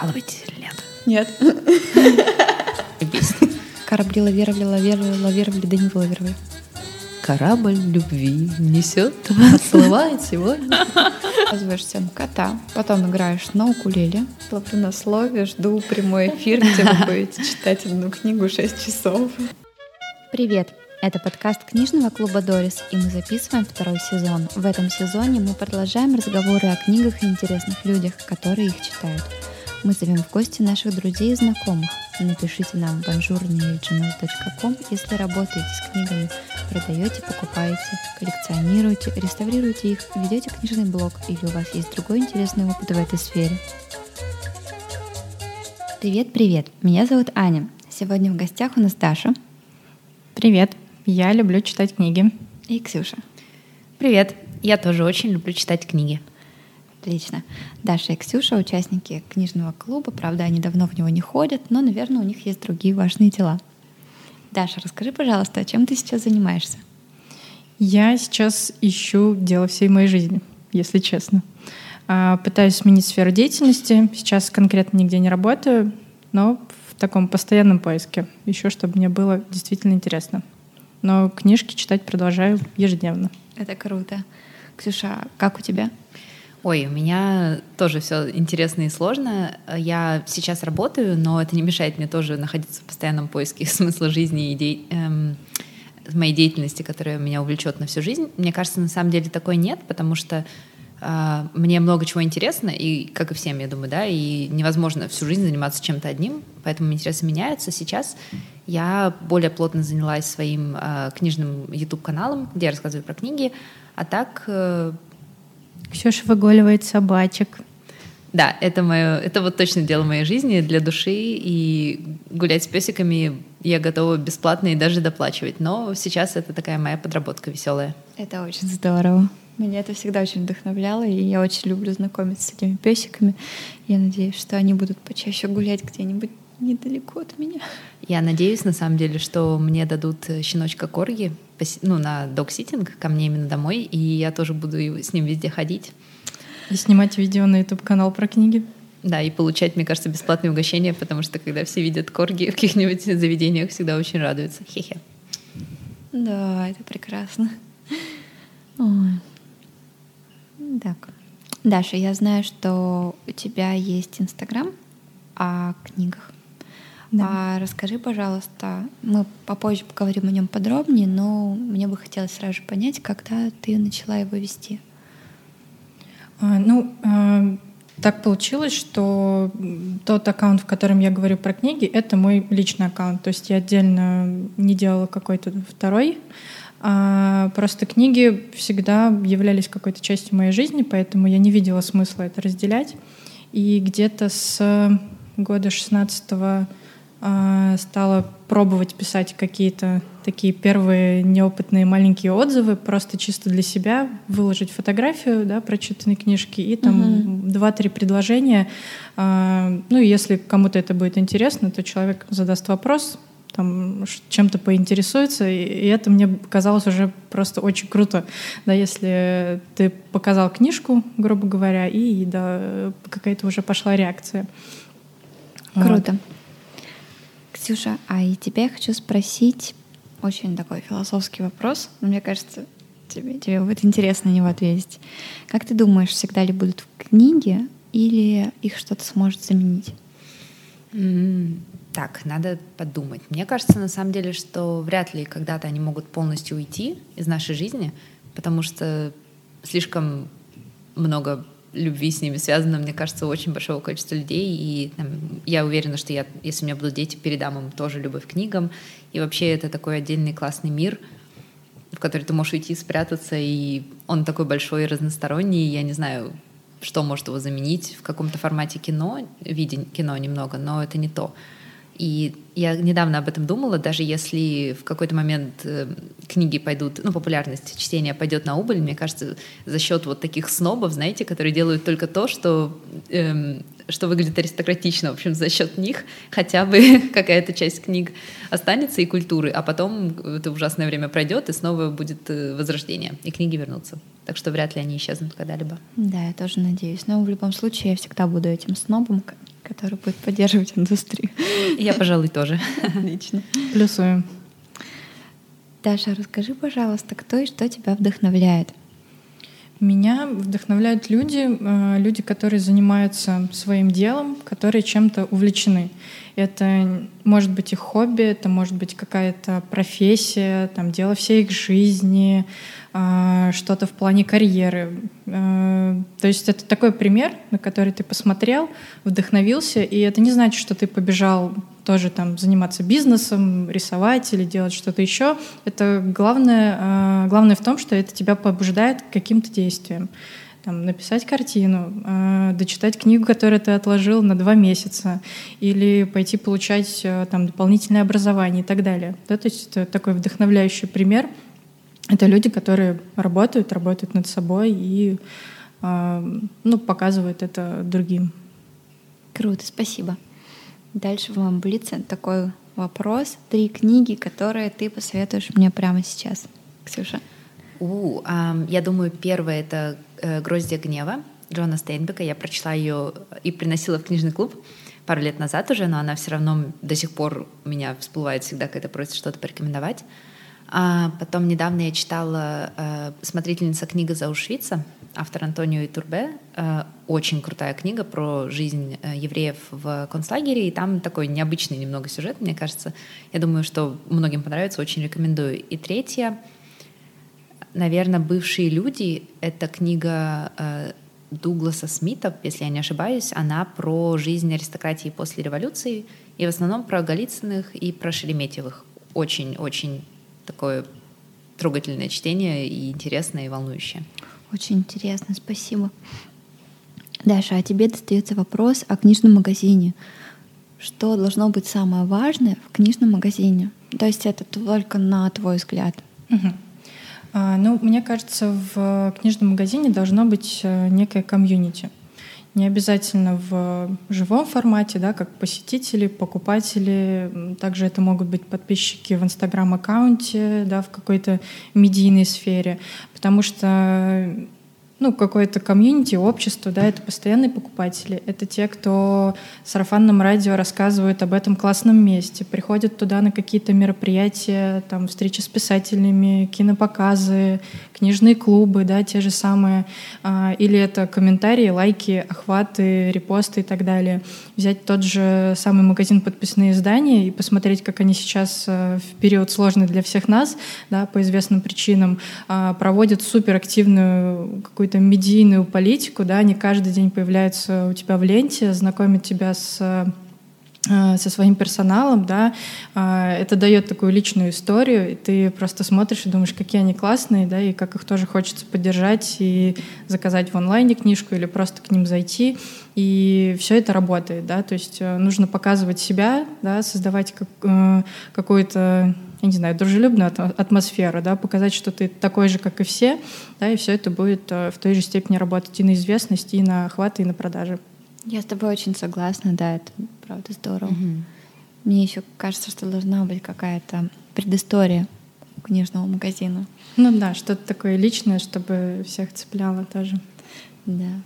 Подкалывать нет. Нет. Бесит. Корабли лавировали, лавировали, лавировали, да не вылавировали. Корабль любви несет отплывает сегодня. Оказываешься на кота, потом играешь на укулеле, ловлю на слове, жду прямой эфир, где вы будете читать одну книгу 6 часов. Привет! Это подкаст книжного клуба Дорис, и мы записываем второй сезон. В этом сезоне мы продолжаем разговоры о книгах и интересных людях, которые их читают. Мы зовем в гости наших друзей и знакомых. Напишите нам bonjour.gmail.com, если работаете с книгами, продаете, покупаете, коллекционируете, реставрируете их, ведете книжный блог или у вас есть другой интересный опыт в этой сфере. Привет-привет! Меня зовут Аня. Сегодня в гостях у нас Даша. Привет! Я люблю читать книги. И Ксюша. Привет! Я тоже очень люблю читать книги. Отлично. Даша и Ксюша — участники книжного клуба. Правда, они давно в него не ходят, но, наверное, у них есть другие важные дела. Даша, расскажи, пожалуйста, чем ты сейчас занимаешься? Я сейчас ищу дело всей моей жизни, если честно. А, пытаюсь сменить сферу деятельности. Сейчас конкретно нигде не работаю, но в таком постоянном поиске. Еще, чтобы мне было действительно интересно. Но книжки читать продолжаю ежедневно. Это круто. Ксюша, как у тебя? Ой, у меня тоже все интересно и сложно. Я сейчас работаю, но это не мешает мне тоже находиться в постоянном поиске смысла жизни и де... эм, моей деятельности, которая меня увлечет на всю жизнь. Мне кажется, на самом деле такой нет, потому что э, мне много чего интересно, и как и всем, я думаю, да, и невозможно всю жизнь заниматься чем-то одним, поэтому интересы меняются. Сейчас я более плотно занялась своим э, книжным YouTube-каналом, где я рассказываю про книги, а так э, Ксюша выгуливает собачек. Да, это мое, это вот точно дело моей жизни для души, и гулять с песиками я готова бесплатно и даже доплачивать. Но сейчас это такая моя подработка веселая. Это очень здорово. Меня это всегда очень вдохновляло, и я очень люблю знакомиться с этими песиками. Я надеюсь, что они будут почаще гулять где-нибудь недалеко от меня. Я надеюсь, на самом деле, что мне дадут щеночка Корги ну, на док-ситинг ко мне именно домой, и я тоже буду с ним везде ходить. И снимать видео на YouTube-канал про книги. Да, и получать, мне кажется, бесплатные угощения, потому что когда все видят корги в каких-нибудь заведениях, всегда очень радуются. Хе-хе. Да, это прекрасно. Ой. Так. Даша, я знаю, что у тебя есть Инстаграм о книгах. Да. А расскажи, пожалуйста, мы попозже поговорим о нем подробнее, но мне бы хотелось сразу же понять, когда ты начала его вести. А, ну, а, так получилось, что тот аккаунт, в котором я говорю про книги, это мой личный аккаунт. То есть я отдельно не делала какой-то второй. А просто книги всегда являлись какой-то частью моей жизни, поэтому я не видела смысла это разделять. И где-то с года 16 а, стала пробовать писать какие-то такие первые неопытные маленькие отзывы, просто чисто для себя, выложить фотографию да, прочитанной книжки и там два-три uh-huh. предложения. А, ну, и если кому-то это будет интересно, то человек задаст вопрос, там чем-то поинтересуется, и это мне казалось уже просто очень круто, да, если ты показал книжку, грубо говоря, и да, какая-то уже пошла реакция. Круто. Вот. Ксюша, а и тебя я хочу спросить очень такой философский вопрос. Но мне кажется, тебе, тебе будет интересно на него ответить. Как ты думаешь, всегда ли будут в книге или их что-то сможет заменить? Mm, так, надо подумать. Мне кажется, на самом деле, что вряд ли когда-то они могут полностью уйти из нашей жизни, потому что слишком много любви с ними связано, мне кажется, очень большого количества людей. И там, я уверена, что я, если у меня будут дети, передам им тоже любовь к книгам. И вообще это такой отдельный классный мир, в который ты можешь уйти, спрятаться, и он такой большой и разносторонний. Я не знаю, что может его заменить в каком-то формате кино, виде кино немного, но это не то. И я недавно об этом думала, даже если в какой-то момент э, книги пойдут, ну, популярность чтения пойдет на убыль, мне кажется, за счет вот таких снобов, знаете, которые делают только то, что, эм, что выглядит аристократично, в общем, за счет них хотя бы какая-то часть книг останется и культуры, а потом это ужасное время пройдет, и снова будет э, возрождение, и книги вернутся. Так что вряд ли они исчезнут когда-либо. Да, я тоже надеюсь. Но в любом случае я всегда буду этим снобом, который будет поддерживать индустрию. Я, пожалуй, тоже. Отлично. Плюсуем. Даша, расскажи, пожалуйста, кто и что тебя вдохновляет? Меня вдохновляют люди, э, люди, которые занимаются своим делом, которые чем-то увлечены. Это может быть их хобби, это может быть какая-то профессия, там, дело всей их жизни, что-то в плане карьеры. Э, то есть это такой пример, на который ты посмотрел, вдохновился, и это не значит, что ты побежал тоже там заниматься бизнесом, рисовать или делать что-то еще. Это главное, э, главное в том, что это тебя побуждает к каким-то действиям. Там, написать картину, дочитать книгу, которую ты отложил на два месяца, или пойти получать там, дополнительное образование и так далее. Да, то есть это такой вдохновляющий пример. Это люди, которые работают, работают над собой и ну, показывают это другим. Круто, спасибо. Дальше в моем блице такой вопрос. Три книги, которые ты посоветуешь мне прямо сейчас, Ксюша. У, э, я думаю, первое это э, «Гроздья гнева» Джона Стейнбека. Я прочла ее и приносила в книжный клуб пару лет назад уже, но она все равно до сих пор у меня всплывает всегда, когда просят что-то порекомендовать. А потом недавно я читала э, «Смотрительница книга Заушвица» автор Антонио Итурбе. Э, очень крутая книга про жизнь э, евреев в концлагере, и там такой необычный немного сюжет, мне кажется. Я думаю, что многим понравится, очень рекомендую. И третья, наверное, «Бывшие люди» — это книга э, Дугласа Смита, если я не ошибаюсь, она про жизнь аристократии после революции, и в основном про Голицыных и про Шереметьевых. Очень-очень такое трогательное чтение и интересное, и волнующее. Очень интересно, спасибо. Даша, а тебе достается вопрос о книжном магазине. Что должно быть самое важное в книжном магазине? То есть это только на твой взгляд. Угу. А, ну, мне кажется, в книжном магазине должно быть э, некое комьюнити. Не обязательно в живом формате, да, как посетители, покупатели. Также это могут быть подписчики в Инстаграм-аккаунте, да, в какой-то медийной сфере. Потому что ну, какое-то комьюнити, общество, да, это постоянные покупатели, это те, кто в сарафанном радио рассказывают об этом классном месте, приходят туда на какие-то мероприятия, там, встречи с писателями, кинопоказы, книжные клубы, да, те же самые, а, или это комментарии, лайки, охваты, репосты и так далее. Взять тот же самый магазин подписные издания и посмотреть, как они сейчас а, в период сложный для всех нас, да, по известным причинам, а, проводят суперактивную какую-то какую-то медийную политику, да, они каждый день появляются у тебя в ленте, знакомят тебя с э, со своим персоналом, да, а, это дает такую личную историю, и ты просто смотришь и думаешь, какие они классные, да, и как их тоже хочется поддержать и заказать в онлайне книжку или просто к ним зайти, и все это работает, да, то есть э, нужно показывать себя, да, создавать как, э, какую-то я не знаю, дружелюбную атмосферу, да, показать, что ты такой же, как и все, да, и все это будет э, в той же степени работать и на известность, и на охват, и на продажи. Я с тобой очень согласна, да, это правда здорово. Угу. Мне еще кажется, что должна быть какая-то предыстория у книжного магазина. Ну да, что-то такое личное, чтобы всех цепляло тоже. Да.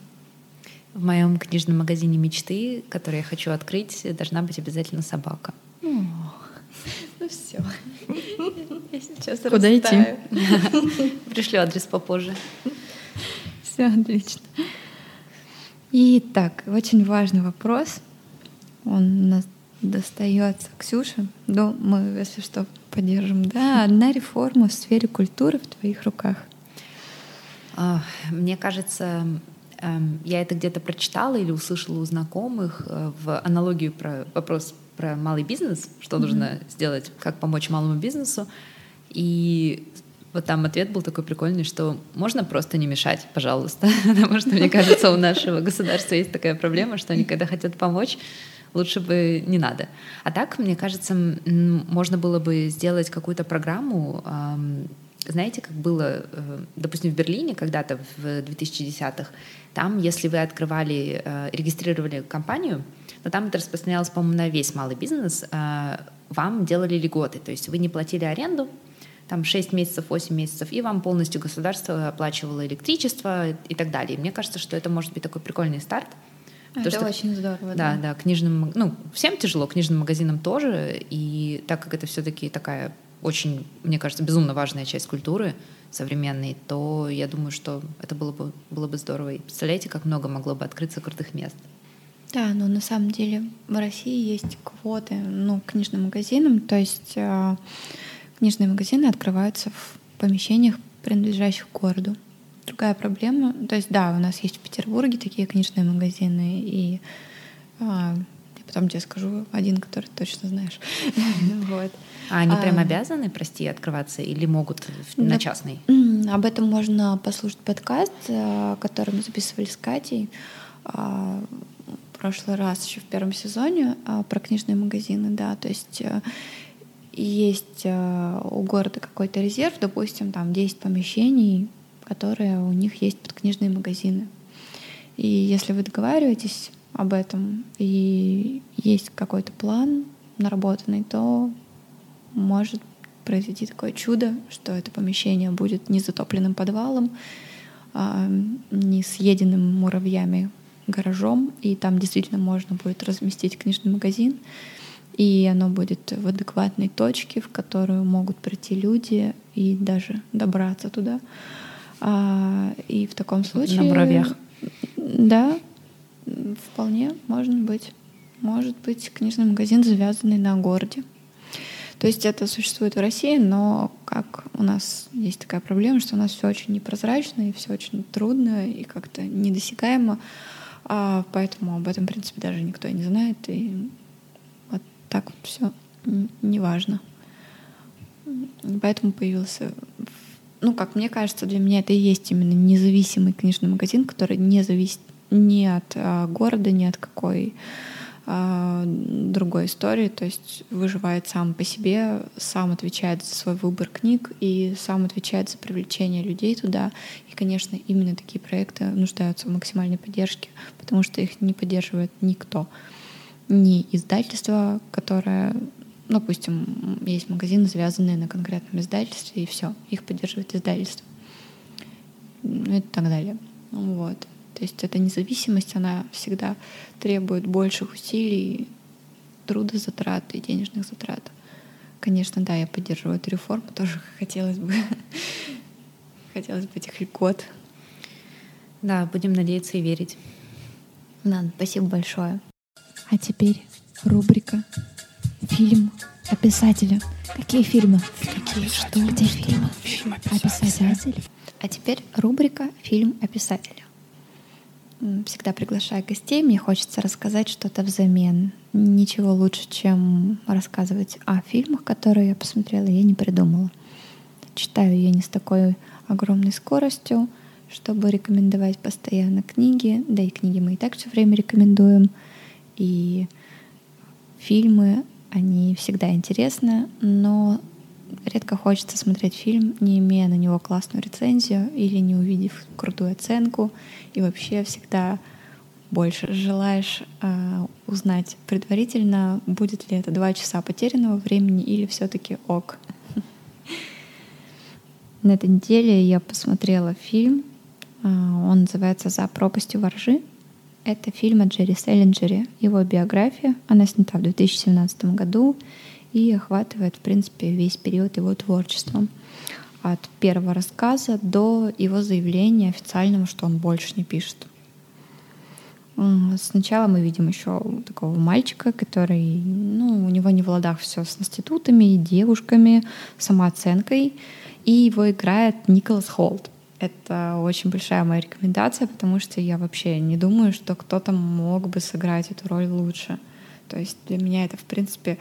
В моем книжном магазине мечты, который я хочу открыть, должна быть обязательно собака. О, ну все. Я сейчас Куда идти? Пришлю адрес попозже. Все отлично. Итак, очень важный вопрос. Он у нас достается Ксюше. Ну, мы, если что, поддержим. Да, одна реформа в сфере культуры в твоих руках. Мне кажется, я это где-то прочитала или услышала у знакомых э, в аналогию про вопрос про малый бизнес, что mm-hmm. нужно сделать, как помочь малому бизнесу. И вот там ответ был такой прикольный, что можно просто не мешать, пожалуйста. Потому что, мне кажется, у нашего государства есть такая проблема, что они, когда хотят помочь, лучше бы не надо. А так, мне кажется, можно было бы сделать какую-то программу, знаете, как было, э, допустим, в Берлине когда-то в 2010-х, там, если вы открывали, э, регистрировали компанию, но там это распространялось, по-моему, на весь малый бизнес, э, вам делали льготы, то есть вы не платили аренду, там 6 месяцев, 8 месяцев, и вам полностью государство оплачивало электричество и так далее. И мне кажется, что это может быть такой прикольный старт, Это что, очень здорово. Да, да, да, книжным, ну, всем тяжело, книжным магазинам тоже, и так как это все-таки такая очень, мне кажется, безумно важная часть культуры современной, то я думаю, что это было бы, было бы здорово. И представляете, как много могло бы открыться крутых мест. Да, но на самом деле в России есть квоты ну, книжным магазинам, то есть э, книжные магазины открываются в помещениях, принадлежащих городу. Другая проблема, то есть да, у нас есть в Петербурге такие книжные магазины, и а, я потом тебе скажу один, который точно знаешь. вот. А они прям а, обязаны, прости, открываться или могут на частный? Об этом можно послушать подкаст, э, который мы записывали с Катей а, в прошлый раз еще в первом сезоне а, про книжные магазины, да, то есть э, есть э, у города какой-то резерв, допустим, там 10 помещений, которые у них есть под книжные магазины. И если вы договариваетесь об этом и есть какой-то план наработанный, то может произойти такое чудо, что это помещение будет не затопленным подвалом, а не съеденным муравьями гаражом, и там действительно можно будет разместить книжный магазин, и оно будет в адекватной точке, в которую могут прийти люди и даже добраться туда. А, и в таком случае... На муравьях. Да, вполне может быть. Может быть книжный магазин, завязанный на городе. То есть это существует в России, но как у нас есть такая проблема, что у нас все очень непрозрачно и все очень трудно и как-то недосягаемо, а поэтому об этом, в принципе, даже никто не знает, и вот так вот все неважно. Поэтому появился ну, как мне кажется, для меня это и есть именно независимый книжный магазин, который не зависит ни от а, города, ни от какой другой истории, то есть выживает сам по себе, сам отвечает за свой выбор книг и сам отвечает за привлечение людей туда. И, конечно, именно такие проекты нуждаются в максимальной поддержке, потому что их не поддерживает никто. Ни издательство, которое ну, допустим, есть магазины, завязанные на конкретном издательстве, и все, их поддерживает издательство. Ну и так далее. Вот. То есть эта независимость, она всегда требует больших усилий, трудозатрат и денежных затрат. Конечно, да, я поддерживаю эту реформу, тоже хотелось бы, хотелось бы этих льгот. Да, будем надеяться и верить. Да, спасибо большое. А теперь рубрика Фильм о писателе. Какие фильмы? Какие что? Где фильмы? Фильм о писателе. А теперь рубрика «Фильм о писателе». Всегда приглашая гостей, мне хочется рассказать что-то взамен. Ничего лучше, чем рассказывать о фильмах, которые я посмотрела, я не придумала. Читаю я не с такой огромной скоростью, чтобы рекомендовать постоянно книги, да и книги мы и так все время рекомендуем. И фильмы они всегда интересны, но редко хочется смотреть фильм, не имея на него классную рецензию или не увидев крутую оценку. И вообще всегда больше желаешь э, узнать предварительно, будет ли это два часа потерянного времени или все-таки ок. На этой неделе я посмотрела фильм. Э, он называется «За пропастью воржи». Это фильм о Джерри Селлинджере, его биография. Она снята в 2017 году и охватывает, в принципе, весь период его творчества. От первого рассказа до его заявления официального, что он больше не пишет. Сначала мы видим еще такого мальчика, который, ну, у него не в ладах все с институтами, девушками, самооценкой, и его играет Николас Холт. Это очень большая моя рекомендация, потому что я вообще не думаю, что кто-то мог бы сыграть эту роль лучше. То есть для меня это, в принципе,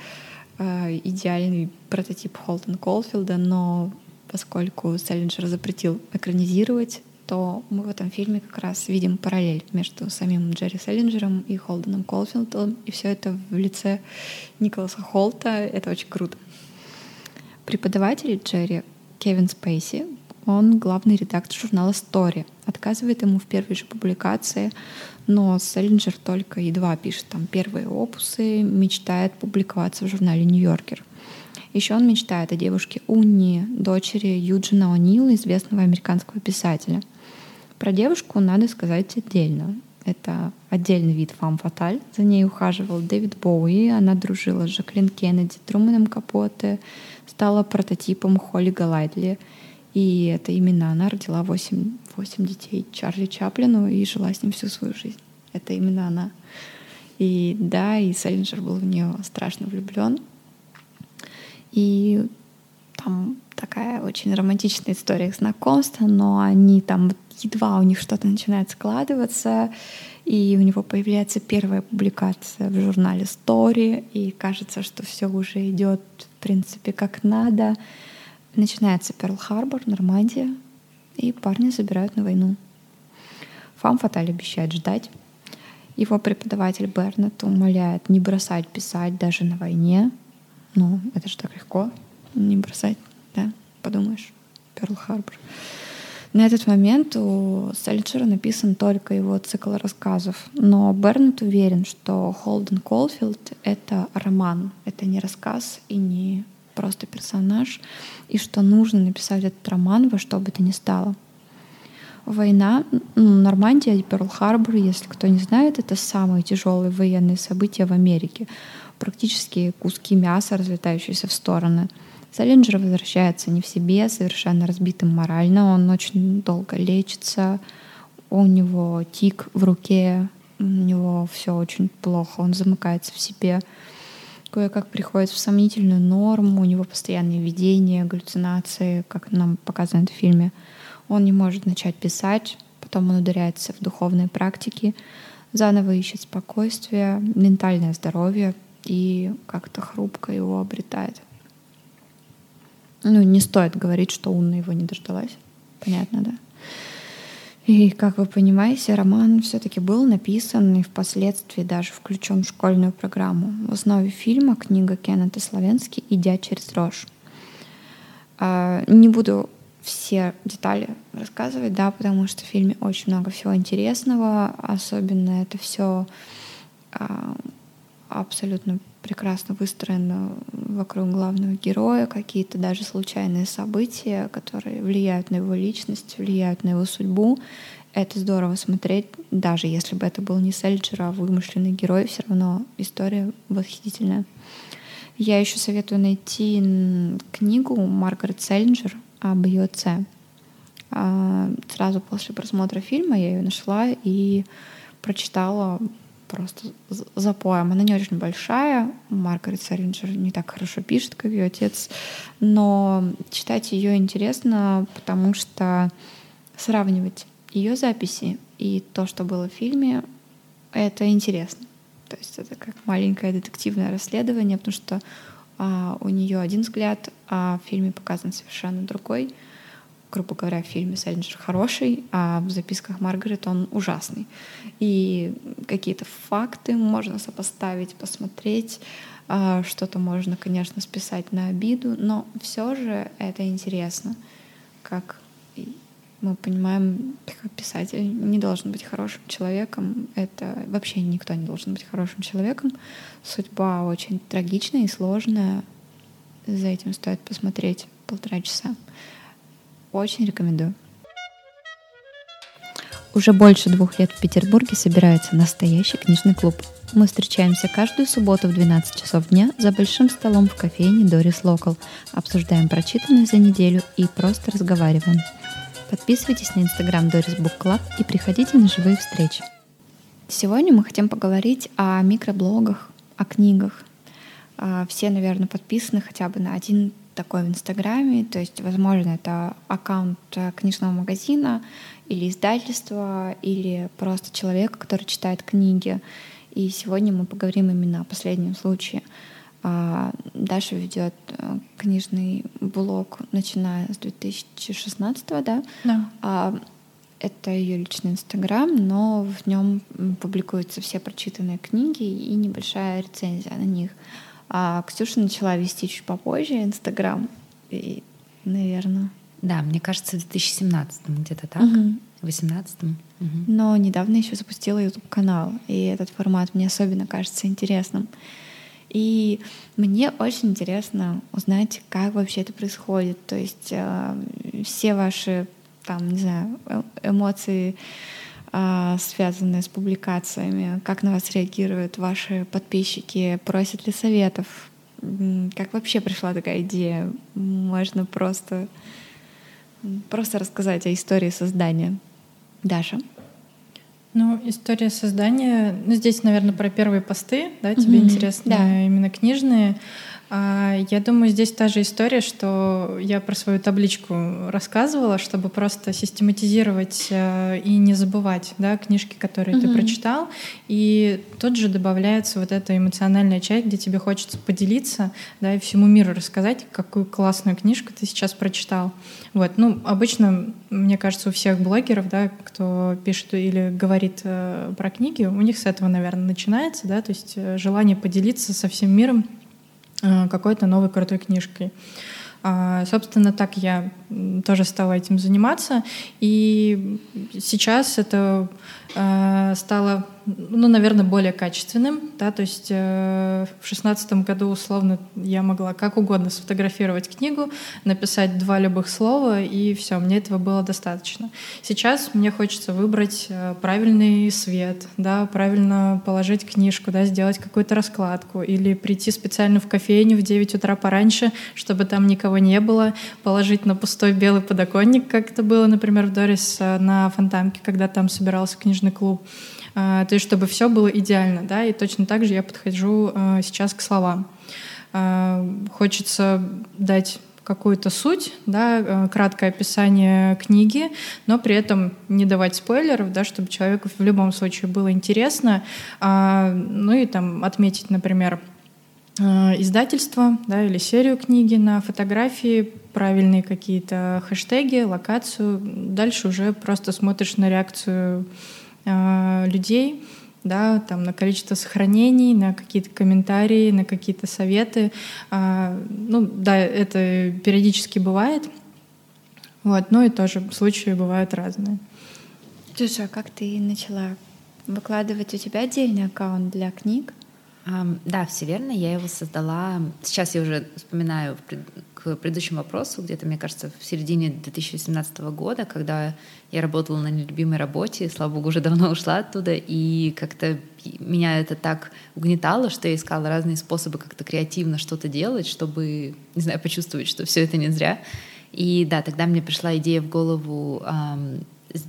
э, идеальный прототип Холтон Колфилда, но поскольку Селлинджер запретил экранизировать, то мы в этом фильме как раз видим параллель между самим Джерри Селлинджером и Холденом Колфилдом, и все это в лице Николаса Холта. Это очень круто. Преподаватель Джерри Кевин Спейси он главный редактор журнала Story. Отказывает ему в первой же публикации, но Селлинджер только едва пишет там первые опусы, мечтает публиковаться в журнале «Нью-Йоркер». Еще он мечтает о девушке Унни, дочери Юджина О'Нила, известного американского писателя. Про девушку надо сказать отдельно. Это отдельный вид фам фаталь. За ней ухаживал Дэвид Боуи. Она дружила с Жаклин Кеннеди, Труманом Капоте, стала прототипом Холли Галайтли. И это именно она родила 8, 8 детей Чарли Чаплину и жила с ним всю свою жизнь. Это именно она. И да, и Селлинджер был в нее страшно влюблен. И там такая очень романтичная история их знакомства, но они там едва у них что-то начинает складываться, и у него появляется первая публикация в журнале Story, и кажется, что все уже идет, в принципе, как надо. Начинается Перл-Харбор, Нормандия, и парни забирают на войну. Фам Фаталь обещает ждать. Его преподаватель Бернет умоляет не бросать писать даже на войне. Ну, это же так легко, не бросать, да, подумаешь, Перл-Харбор. На этот момент у Сальджера написан только его цикл рассказов, но Бернет уверен, что Холден Колфилд — это роман, это не рассказ и не просто персонаж, и что нужно написать этот роман во что бы то ни стало. Война, ну, Нормандия и Перл-Харбор, если кто не знает, это самые тяжелые военные события в Америке. Практически куски мяса, разлетающиеся в стороны — Саленджер возвращается не в себе, совершенно разбитым морально. Он очень долго лечится. У него тик в руке, у него все очень плохо, он замыкается в себе. Кое-как приходит в сомнительную норму, у него постоянные видения, галлюцинации, как нам показано в фильме. Он не может начать писать, потом он ударяется в духовные практики, заново ищет спокойствие, ментальное здоровье и как-то хрупко его обретает. Ну, не стоит говорить, что Унна его не дождалась. Понятно, да? И, как вы понимаете, роман все-таки был написан и впоследствии даже включен в школьную программу. В основе фильма книга Кеннета Славянски «Идя через рожь». А, не буду все детали рассказывать, да, потому что в фильме очень много всего интересного, особенно это все а, абсолютно прекрасно выстроено вокруг главного героя, какие-то даже случайные события, которые влияют на его личность, влияют на его судьбу. Это здорово смотреть, даже если бы это был не Сельджер, а вымышленный герой, все равно история восхитительная. Я еще советую найти книгу Маргарет Селлинджер об ее отце. А, сразу после просмотра фильма я ее нашла и прочитала просто запоем. Она не очень большая, Маргарет Саринджер не так хорошо пишет, как ее отец, но читать ее интересно, потому что сравнивать ее записи и то, что было в фильме, это интересно. То есть это как маленькое детективное расследование, потому что а, у нее один взгляд, а в фильме показан совершенно другой грубо говоря, в фильме Селлинджер хороший, а в записках Маргарет он ужасный. И какие-то факты можно сопоставить, посмотреть, а, что-то можно, конечно, списать на обиду, но все же это интересно. Как мы понимаем, писатель не должен быть хорошим человеком. Это вообще никто не должен быть хорошим человеком. Судьба очень трагичная и сложная. За этим стоит посмотреть полтора часа. Очень рекомендую. Уже больше двух лет в Петербурге собирается настоящий книжный клуб. Мы встречаемся каждую субботу в 12 часов дня за большим столом в кофейне Дорис Локал, обсуждаем прочитанное за неделю и просто разговариваем. Подписывайтесь на инстаграм Дорис Book Club и приходите на живые встречи. Сегодня мы хотим поговорить о микроблогах, о книгах. А, все, наверное, подписаны хотя бы на один такой в Инстаграме. То есть, возможно, это аккаунт э, книжного магазина или издательства, или просто человека, который читает книги. И сегодня мы поговорим именно о последнем случае. А, Даша ведет э, книжный блог, начиная с 2016 да? Да. А, это ее личный инстаграм, но в нем публикуются все прочитанные книги и небольшая рецензия на них. А Ксюша начала вести чуть попозже Инстаграм. И, наверное. Да, мне кажется, в 2017 где-то так. Угу. В 2018. Угу. Но недавно еще запустила YouTube канал, и этот формат мне особенно кажется интересным. И мне очень интересно узнать, как вообще это происходит. То есть э, все ваши там, не знаю, э, эмоции связанные с публикациями? Как на вас реагируют ваши подписчики? Просят ли советов? Как вообще пришла такая идея? Можно просто, просто рассказать о истории создания. Даша? Ну, история создания, ну, здесь, наверное, про первые посты, да, тебе mm-hmm. интересны да. именно книжные. А, я думаю, здесь та же история, что я про свою табличку рассказывала, чтобы просто систематизировать э, и не забывать да, книжки, которые mm-hmm. ты прочитал. И тут же добавляется вот эта эмоциональная часть, где тебе хочется поделиться да, и всему миру рассказать, какую классную книжку ты сейчас прочитал. Вот. Ну, обычно, мне кажется, у всех блогеров, да, кто пишет или говорит э, про книги, у них с этого, наверное, начинается, да, то есть э, желание поделиться со всем миром какой-то новой крутой книжкой. А, собственно, так я тоже стала этим заниматься. И сейчас это э, стало ну, наверное, более качественным, да, то есть э, в шестнадцатом году условно я могла как угодно сфотографировать книгу, написать два любых слова, и все, мне этого было достаточно. Сейчас мне хочется выбрать э, правильный свет, да, правильно положить книжку, да, сделать какую-то раскладку, или прийти специально в кофейню в 9 утра пораньше, чтобы там никого не было, положить на пустой белый подоконник, как это было, например, в Дорис э, на Фонтанке, когда там собирался книжный клуб. А, то есть чтобы все было идеально, да, и точно так же я подхожу а, сейчас к словам. А, хочется дать какую-то суть, да, краткое описание книги, но при этом не давать спойлеров, да, чтобы человеку в любом случае было интересно. Ну и там отметить, например, издательство да, или серию книги на фотографии, правильные какие-то хэштеги, локацию. Дальше уже просто смотришь на реакцию людей, да, там, на количество сохранений, на какие-то комментарии, на какие-то советы. Э, ну, да, это периодически бывает. Вот, но и тоже случаи бывают разные. Слушай, а как ты начала выкладывать у тебя отдельный аккаунт для книг? Да, все верно. Я его создала. Сейчас я уже вспоминаю к предыдущему вопросу, где-то, мне кажется, в середине 2017 года, когда я работала на нелюбимой работе, слава богу, уже давно ушла оттуда, и как-то меня это так угнетало, что я искала разные способы как-то креативно что-то делать, чтобы, не знаю, почувствовать, что все это не зря. И да, тогда мне пришла идея в голову эм,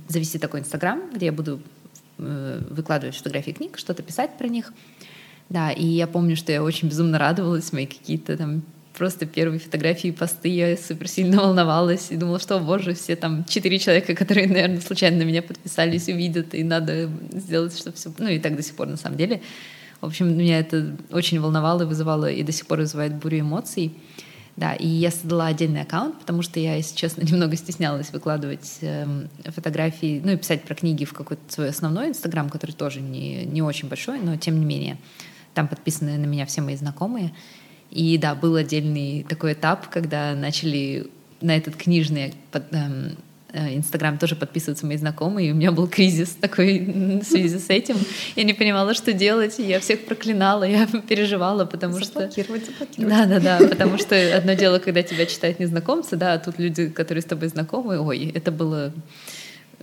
завести такой Инстаграм, где я буду э, выкладывать фотографии книг, что-то писать про них. Да, и я помню, что я очень безумно радовалась, мои какие-то там просто первые фотографии, посты, я супер сильно волновалась и думала, что, боже, все там четыре человека, которые, наверное, случайно на меня подписались, увидят, и надо сделать, чтобы все... Ну и так до сих пор, на самом деле. В общем, меня это очень волновало и вызывало, и до сих пор вызывает бурю эмоций. Да, и я создала отдельный аккаунт, потому что я, если честно, немного стеснялась выкладывать э, фотографии, ну и писать про книги в какой-то свой основной инстаграм, который тоже не, не очень большой, но тем не менее. Там подписаны на меня все мои знакомые. И да, был отдельный такой этап, когда начали на этот книжный эм, э, Инстаграм тоже подписываются мои знакомые, и у меня был кризис такой в связи с этим. Я не понимала, что делать, я всех проклинала, я переживала, потому что... Заблокировать, Да, да, да, потому что одно дело, когда тебя читают незнакомцы, да, а тут люди, которые с тобой знакомы, ой, это было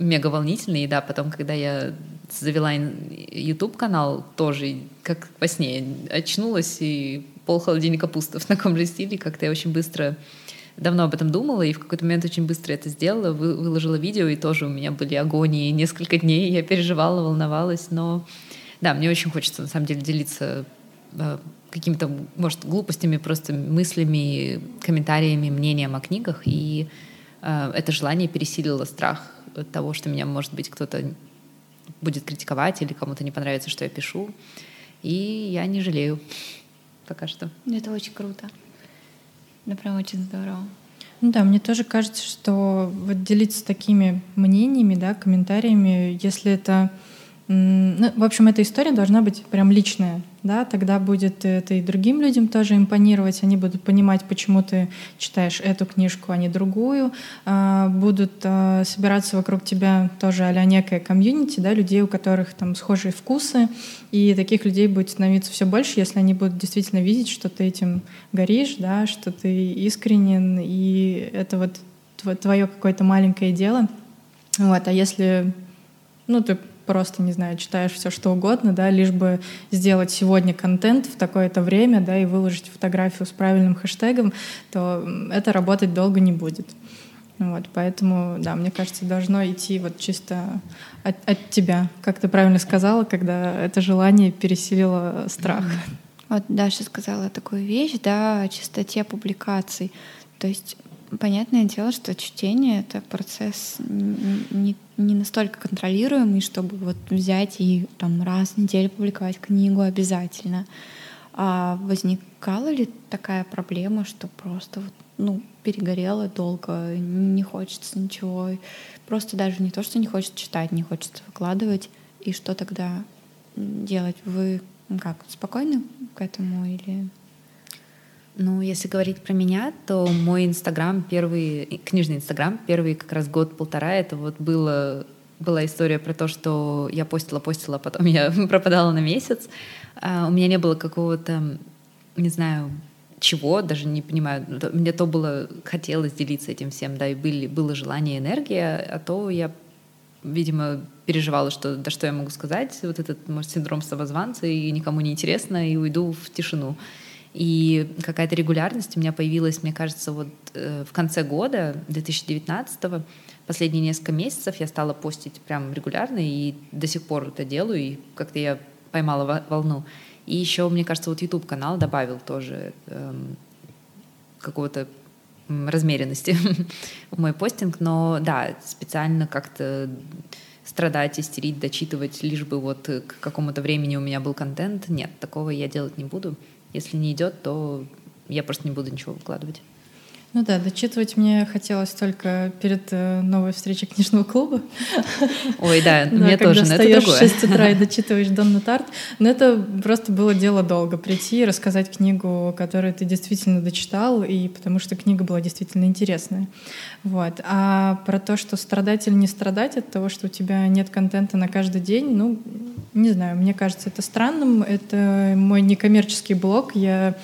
мега волнительно, и да, потом, когда я завела YouTube канал, тоже как во сне очнулась и пол холодильника пусто в таком же стиле. Как-то я очень быстро давно об этом думала, и в какой-то момент очень быстро это сделала, вы, выложила видео, и тоже у меня были агонии несколько дней, я переживала, волновалась, но да, мне очень хочется на самом деле делиться э, какими-то, может, глупостями, просто мыслями, комментариями, мнением о книгах, и э, это желание пересилило страх от того, что меня, может быть, кто-то будет критиковать или кому-то не понравится, что я пишу, и я не жалею пока что. Это очень круто. Это прям очень здорово. Ну да, мне тоже кажется, что вот делиться такими мнениями, да, комментариями, если это ну, в общем, эта история должна быть прям личная, да, тогда будет это и другим людям тоже импонировать, они будут понимать, почему ты читаешь эту книжку, а не другую, а, будут а, собираться вокруг тебя тоже а некая комьюнити, да, людей, у которых там схожие вкусы, и таких людей будет становиться все больше, если они будут действительно видеть, что ты этим горишь, да, что ты искренен, и это вот твое какое-то маленькое дело. Вот, а если ну, ты просто, не знаю, читаешь все что угодно, да, лишь бы сделать сегодня контент в такое-то время, да, и выложить фотографию с правильным хэштегом, то это работать долго не будет. Вот, поэтому, да, мне кажется, должно идти вот чисто от, от тебя, как ты правильно сказала, когда это желание переселило страх. Вот Даша сказала такую вещь, да, о чистоте публикаций. То есть понятное дело, что чтение — это процесс не, не настолько контролируемый, чтобы вот взять и там раз в неделю публиковать книгу обязательно. А возникала ли такая проблема, что просто вот, ну, перегорела долго, не хочется ничего, просто даже не то, что не хочется читать, не хочется выкладывать, и что тогда делать? Вы как, спокойны к этому или... Ну, если говорить про меня, то мой Инстаграм, первый, книжный Инстаграм, первый как раз год-полтора, это вот было, была история про то, что я постила-постила, а потом я пропадала на месяц. А у меня не было какого-то, не знаю, чего, даже не понимаю. Мне то было, хотелось делиться этим всем, да, и были, было желание, энергия, а то я, видимо, переживала, что да что я могу сказать, вот этот, может, синдром самозванца, и никому не интересно, и уйду в тишину. И какая-то регулярность у меня появилась, мне кажется, вот э, в конце года, 2019 -го, последние несколько месяцев я стала постить прям регулярно, и до сих пор это делаю, и как-то я поймала волну. И еще, мне кажется, вот YouTube канал добавил тоже эм, какого-то размеренности в мой постинг, но да, специально как-то страдать, истерить, дочитывать, лишь бы вот к какому-то времени у меня был контент. Нет, такого я делать не буду. Если не идет, то я просто не буду ничего выкладывать. Ну да, дочитывать мне хотелось только перед э, новой встречей книжного клуба. Ой, да, мне тоже, но это другое. в 6 утра и дочитываешь Донну Тарт. Но это просто было дело долго. Прийти и рассказать книгу, которую ты действительно дочитал, и потому что книга была действительно интересная. Вот. А про то, что страдать или не страдать от того, что у тебя нет контента на каждый день, ну, не знаю, мне кажется, это странным. Это мой некоммерческий блог. Я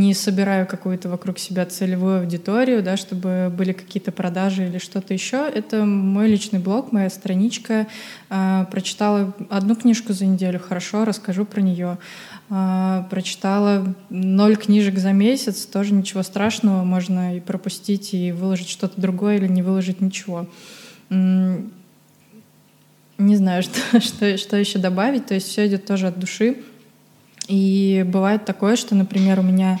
не собираю какую-то вокруг себя целевую аудиторию, да, чтобы были какие-то продажи или что-то еще. Это мой личный блог, моя страничка. А, прочитала одну книжку за неделю, хорошо, расскажу про нее. А, прочитала ноль книжек за месяц, тоже ничего страшного, можно и пропустить, и выложить что-то другое или не выложить ничего. Не знаю, что, что, что еще добавить, то есть все идет тоже от души. И бывает такое, что, например, у меня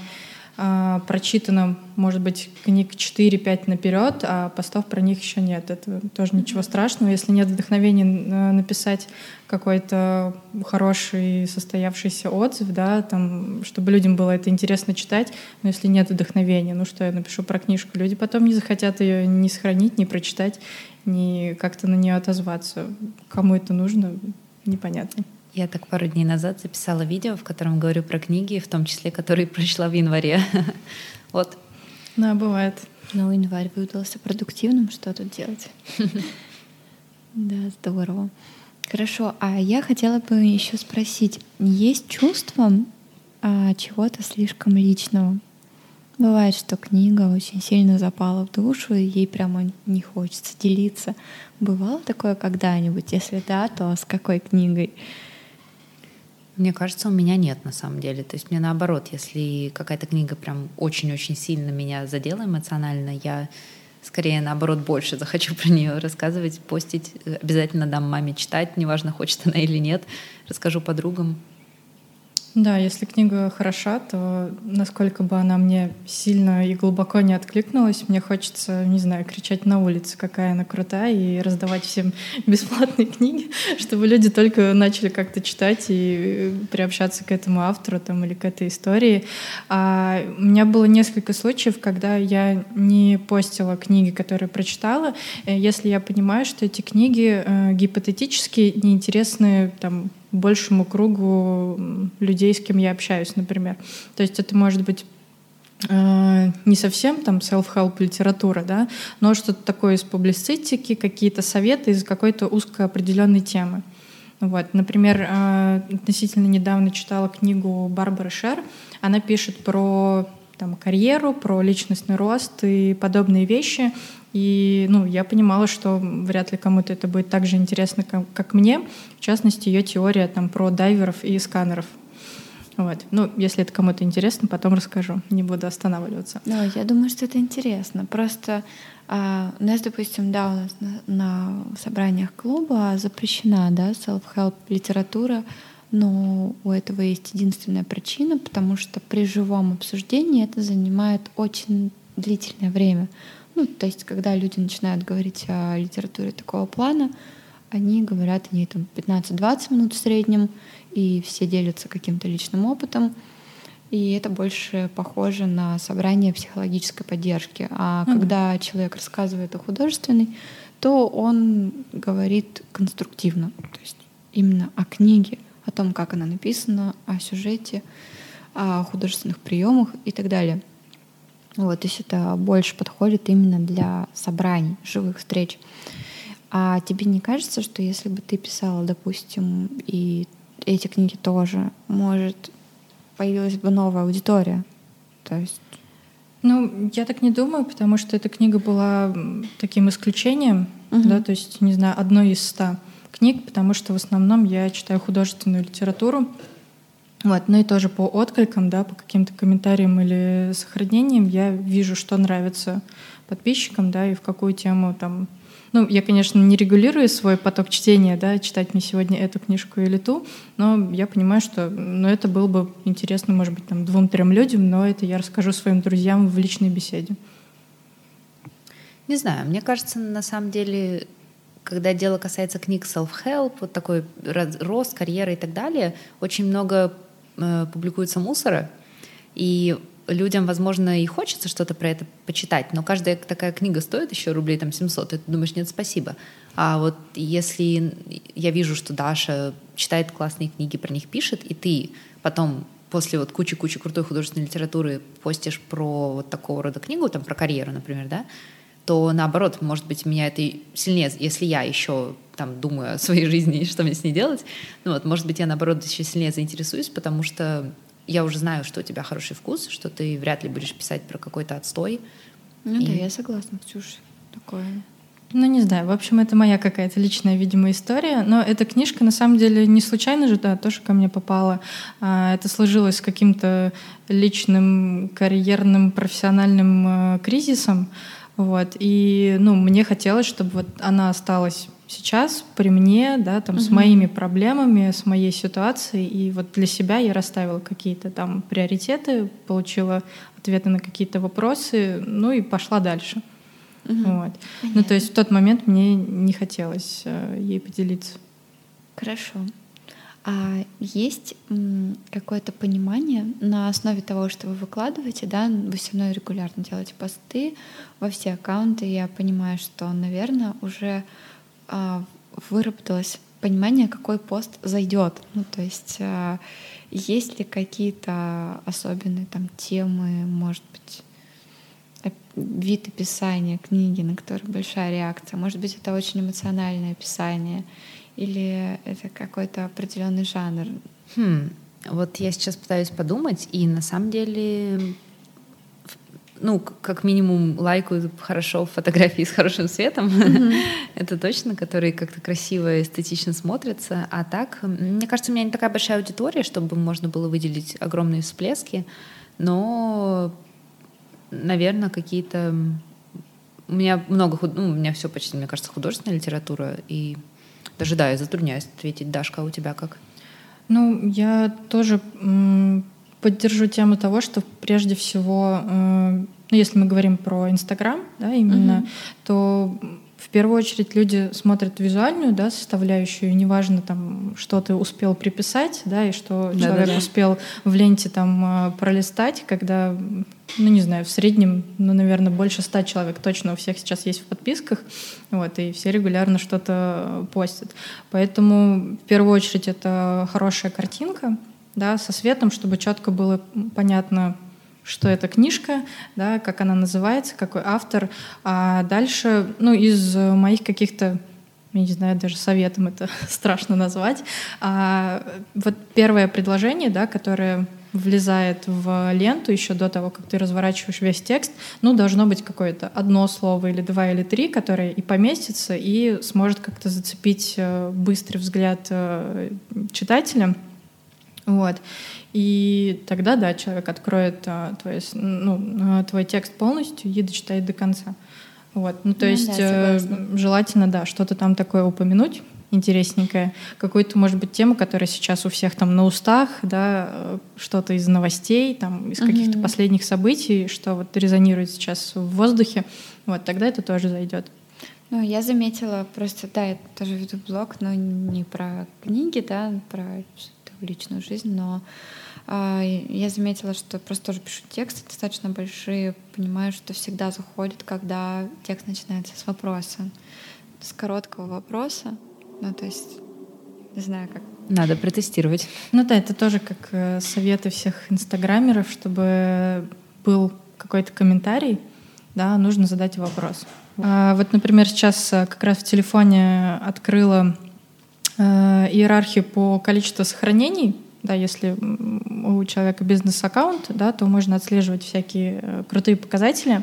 э, прочитано, может быть, книг 4-5 наперед, а постов про них еще нет. Это тоже ничего страшного. Если нет вдохновения написать какой-то хороший состоявшийся отзыв, да, там, чтобы людям было это интересно читать, но если нет вдохновения, ну что я напишу про книжку, люди потом не захотят ее ни сохранить, ни прочитать, ни как-то на нее отозваться. Кому это нужно, непонятно. Я так пару дней назад записала видео, в котором говорю про книги, в том числе, которые прочла в январе. Вот. Да, бывает. Ну, январь выдался продуктивным, что тут делать? Да, здорово. Хорошо, а я хотела бы еще спросить, есть чувство а, чего-то слишком личного? Бывает, что книга очень сильно запала в душу, и ей прямо не хочется делиться. Бывало такое когда-нибудь? Если да, то с какой книгой? Мне кажется, у меня нет на самом деле. То есть мне наоборот, если какая-то книга прям очень-очень сильно меня задела эмоционально, я скорее наоборот больше захочу про нее рассказывать, постить. Обязательно дам маме читать, неважно, хочет она или нет. Расскажу подругам. Да, если книга хороша, то насколько бы она мне сильно и глубоко не откликнулась, мне хочется, не знаю, кричать на улице, какая она крутая, и раздавать всем бесплатные книги, чтобы люди только начали как-то читать и приобщаться к этому автору там, или к этой истории. А у меня было несколько случаев, когда я не постила книги, которые прочитала, э, если я понимаю, что эти книги э, гипотетически неинтересны там, большему кругу людей, с кем я общаюсь, например. То есть это может быть э, не совсем там self-help литература, да, но что-то такое из публицистики, какие-то советы из какой-то узкой определенной темы. Вот. Например, э, относительно недавно читала книгу Барбары Шер. Она пишет про там, карьеру, про личностный рост и подобные вещи. И ну, я понимала, что вряд ли кому-то это будет так же интересно, как, как мне. В частности, ее теория там, про дайверов и сканеров. Вот. Ну, если это кому-то интересно, потом расскажу. Не буду останавливаться. Да, я думаю, что это интересно. Просто а, у нас, допустим, да, у нас на, на собраниях клуба запрещена, да, self-help литература, но у этого есть единственная причина, потому что при живом обсуждении это занимает очень длительное время. Ну, то есть, когда люди начинают говорить о литературе такого плана, они говорят о ней там 15-20 минут в среднем, и все делятся каким-то личным опытом. И это больше похоже на собрание психологической поддержки. А mm-hmm. когда человек рассказывает о художественной, то он говорит конструктивно, то есть именно о книге, о том, как она написана, о сюжете, о художественных приемах и так далее. Вот, то есть это больше подходит именно для собраний, живых встреч. А тебе не кажется, что если бы ты писала, допустим, и эти книги тоже, может, появилась бы новая аудитория? То есть ну, я так не думаю, потому что эта книга была таким исключением, угу. да, то есть, не знаю, одной из ста книг, потому что в основном я читаю художественную литературу. Вот, ну и тоже по откликам, да, по каким-то комментариям или сохранениям я вижу, что нравится подписчикам, да, и в какую тему там ну, я, конечно, не регулирую свой поток чтения, да, читать мне сегодня эту книжку или ту, но я понимаю, что ну, это было бы интересно, может быть, там, двум-трем людям, но это я расскажу своим друзьям в личной беседе. Не знаю, мне кажется, на самом деле, когда дело касается книг self-help, вот такой рост, карьеры и так далее, очень много э, публикуется мусора, и людям, возможно, и хочется что-то про это почитать, но каждая такая книга стоит еще рублей там 700, и ты думаешь, нет, спасибо. А вот если я вижу, что Даша читает классные книги, про них пишет, и ты потом после вот кучи-кучи крутой художественной литературы постишь про вот такого рода книгу, там про карьеру, например, да, то наоборот, может быть, меня это сильнее, если я еще там думаю о своей жизни и что мне с ней делать, ну вот, может быть, я наоборот еще сильнее заинтересуюсь, потому что я уже знаю, что у тебя хороший вкус, что ты вряд ли будешь писать про какой-то отстой. Ну и... да, я согласна, Ксюша. Такое. Ну, не знаю. В общем, это моя какая-то личная, видимо, история. Но эта книжка, на самом деле, не случайно же, да, тоже ко мне попала. А, это сложилось с каким-то личным, карьерным, профессиональным э, кризисом. Вот. И, ну, мне хотелось, чтобы вот она осталась сейчас при мне, да, там, угу. с моими проблемами, с моей ситуацией. И вот для себя я расставила какие-то там приоритеты, получила ответы на какие-то вопросы, ну и пошла дальше. Угу. Вот. Ну, то есть в тот момент мне не хотелось э, ей поделиться. Хорошо. А есть какое-то понимание на основе того, что вы выкладываете, да, вы все равно регулярно делаете посты во все аккаунты, я понимаю, что, наверное, уже а, выработалось понимание, какой пост зайдет. Ну, то есть а, есть ли какие-то особенные там темы, может быть, вид описания книги, на который большая реакция. Может быть, это очень эмоциональное описание, или это какой-то определенный жанр. Хм. Вот я сейчас пытаюсь подумать, и на самом деле ну, как минимум лайкают хорошо фотографии с хорошим светом, mm-hmm. это точно, которые как-то красиво и эстетично смотрятся. А так, мне кажется, у меня не такая большая аудитория, чтобы можно было выделить огромные всплески, но, наверное, какие-то... У меня много, худ... ну, у меня все почти, мне кажется, художественная литература, и даже, да, я затрудняюсь ответить. Дашка, а у тебя как? Ну, я тоже поддержу тему того, что прежде всего, э, ну, если мы говорим про Инстаграм, да, именно, угу. то в первую очередь люди смотрят визуальную да, составляющую, неважно, там, что ты успел приписать, да, и что да, человек да, да. успел в ленте там э, пролистать, когда, ну, не знаю, в среднем, ну, наверное, больше ста человек точно у всех сейчас есть в подписках, вот, и все регулярно что-то постят. Поэтому в первую очередь это хорошая картинка, да, со светом, чтобы четко было понятно, что это книжка, да, как она называется, какой автор. А дальше, ну, из моих каких-то я не знаю, даже советом это страшно назвать. А, вот первое предложение, да, которое влезает в ленту еще до того, как ты разворачиваешь весь текст, ну, должно быть какое-то одно слово или два или три, которое и поместится, и сможет как-то зацепить э, быстрый взгляд э, читателя. Вот. И тогда, да, человек откроет а, твой, ну, твой текст полностью и дочитает до конца. Вот. Ну, то ну, есть да, желательно, да, что-то там такое упомянуть, интересненькое, какую-то, может быть, тему, которая сейчас у всех там на устах, да, э, что-то из новостей, там, из каких-то последних событий, что вот резонирует сейчас в воздухе, вот, тогда это тоже зайдет. Ну, я заметила просто, да, я тоже веду блог, но не про книги, да, про личную жизнь, но э, я заметила, что просто тоже пишу тексты достаточно большие, понимаю, что всегда заходит, когда текст начинается с вопроса, с короткого вопроса, ну, то есть, не знаю, как. Надо протестировать. Ну да, это тоже как э, советы всех инстаграмеров, чтобы был какой-то комментарий, да, нужно задать вопрос. А, вот, например, сейчас э, как раз в телефоне открыла э, иерархию по количеству сохранений. Да, если у человека бизнес-аккаунт, да, то можно отслеживать всякие э, крутые показатели.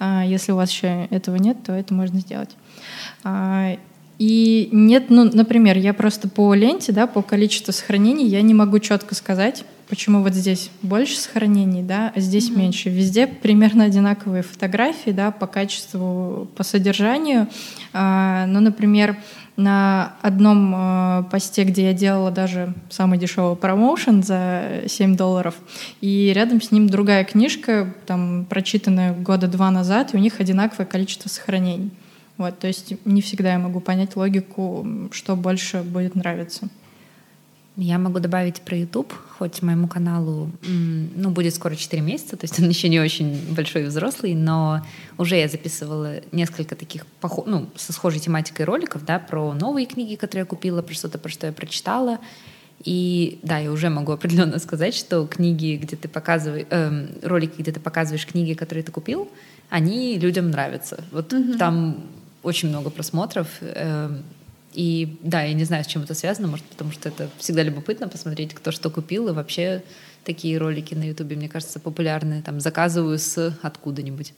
А, если у вас еще этого нет, то это можно сделать. А, и нет, ну, например, я просто по ленте, да, по количеству сохранений я не могу четко сказать, почему вот здесь больше сохранений, да, а здесь mm-hmm. меньше. Везде примерно одинаковые фотографии, да, по качеству, по содержанию. А, ну, например, на одном э, посте, где я делала даже самый дешевый промоушен за 7 долларов, и рядом с ним другая книжка, там, прочитанная года два назад, и у них одинаковое количество сохранений. Вот, то есть не всегда я могу понять логику, что больше будет нравиться. Я могу добавить про YouTube, хоть моему каналу, ну, будет скоро 4 месяца, то есть он еще не очень большой и взрослый, но уже я записывала несколько таких, ну, со схожей тематикой роликов, да, про новые книги, которые я купила, про что-то, про что я прочитала. И да, я уже могу определенно сказать, что книги, где ты показываешь, э, ролики, где ты показываешь книги, которые ты купил, они людям нравятся. Вот mm-hmm. там очень много просмотров. Эм, и да, я не знаю, с чем это связано, может, потому что это всегда любопытно посмотреть, кто что купил, и вообще такие ролики на Ютубе, мне кажется, популярны. Там заказываю с откуда-нибудь.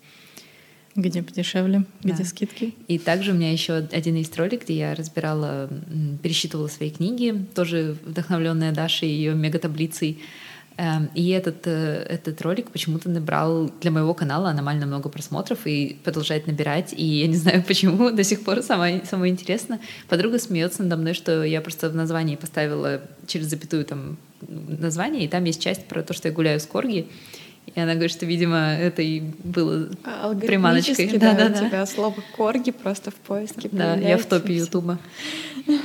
Где подешевле, да. где скидки. И также у меня еще один есть ролик, где я разбирала, пересчитывала свои книги, тоже вдохновленная Дашей и ее мегатаблицей. таблицей и этот, э, этот ролик почему-то набрал для моего канала аномально много просмотров и продолжает набирать. И я не знаю почему, до сих пор самое, самое интересное. Подруга смеется надо мной, что я просто в названии поставила через запятую там название, и там есть часть про то, что я гуляю с корги. И она говорит, что, видимо, это и было приманочкой. Да, да, да. У тебя слово корги просто в поиске Да, я в топе Ютуба.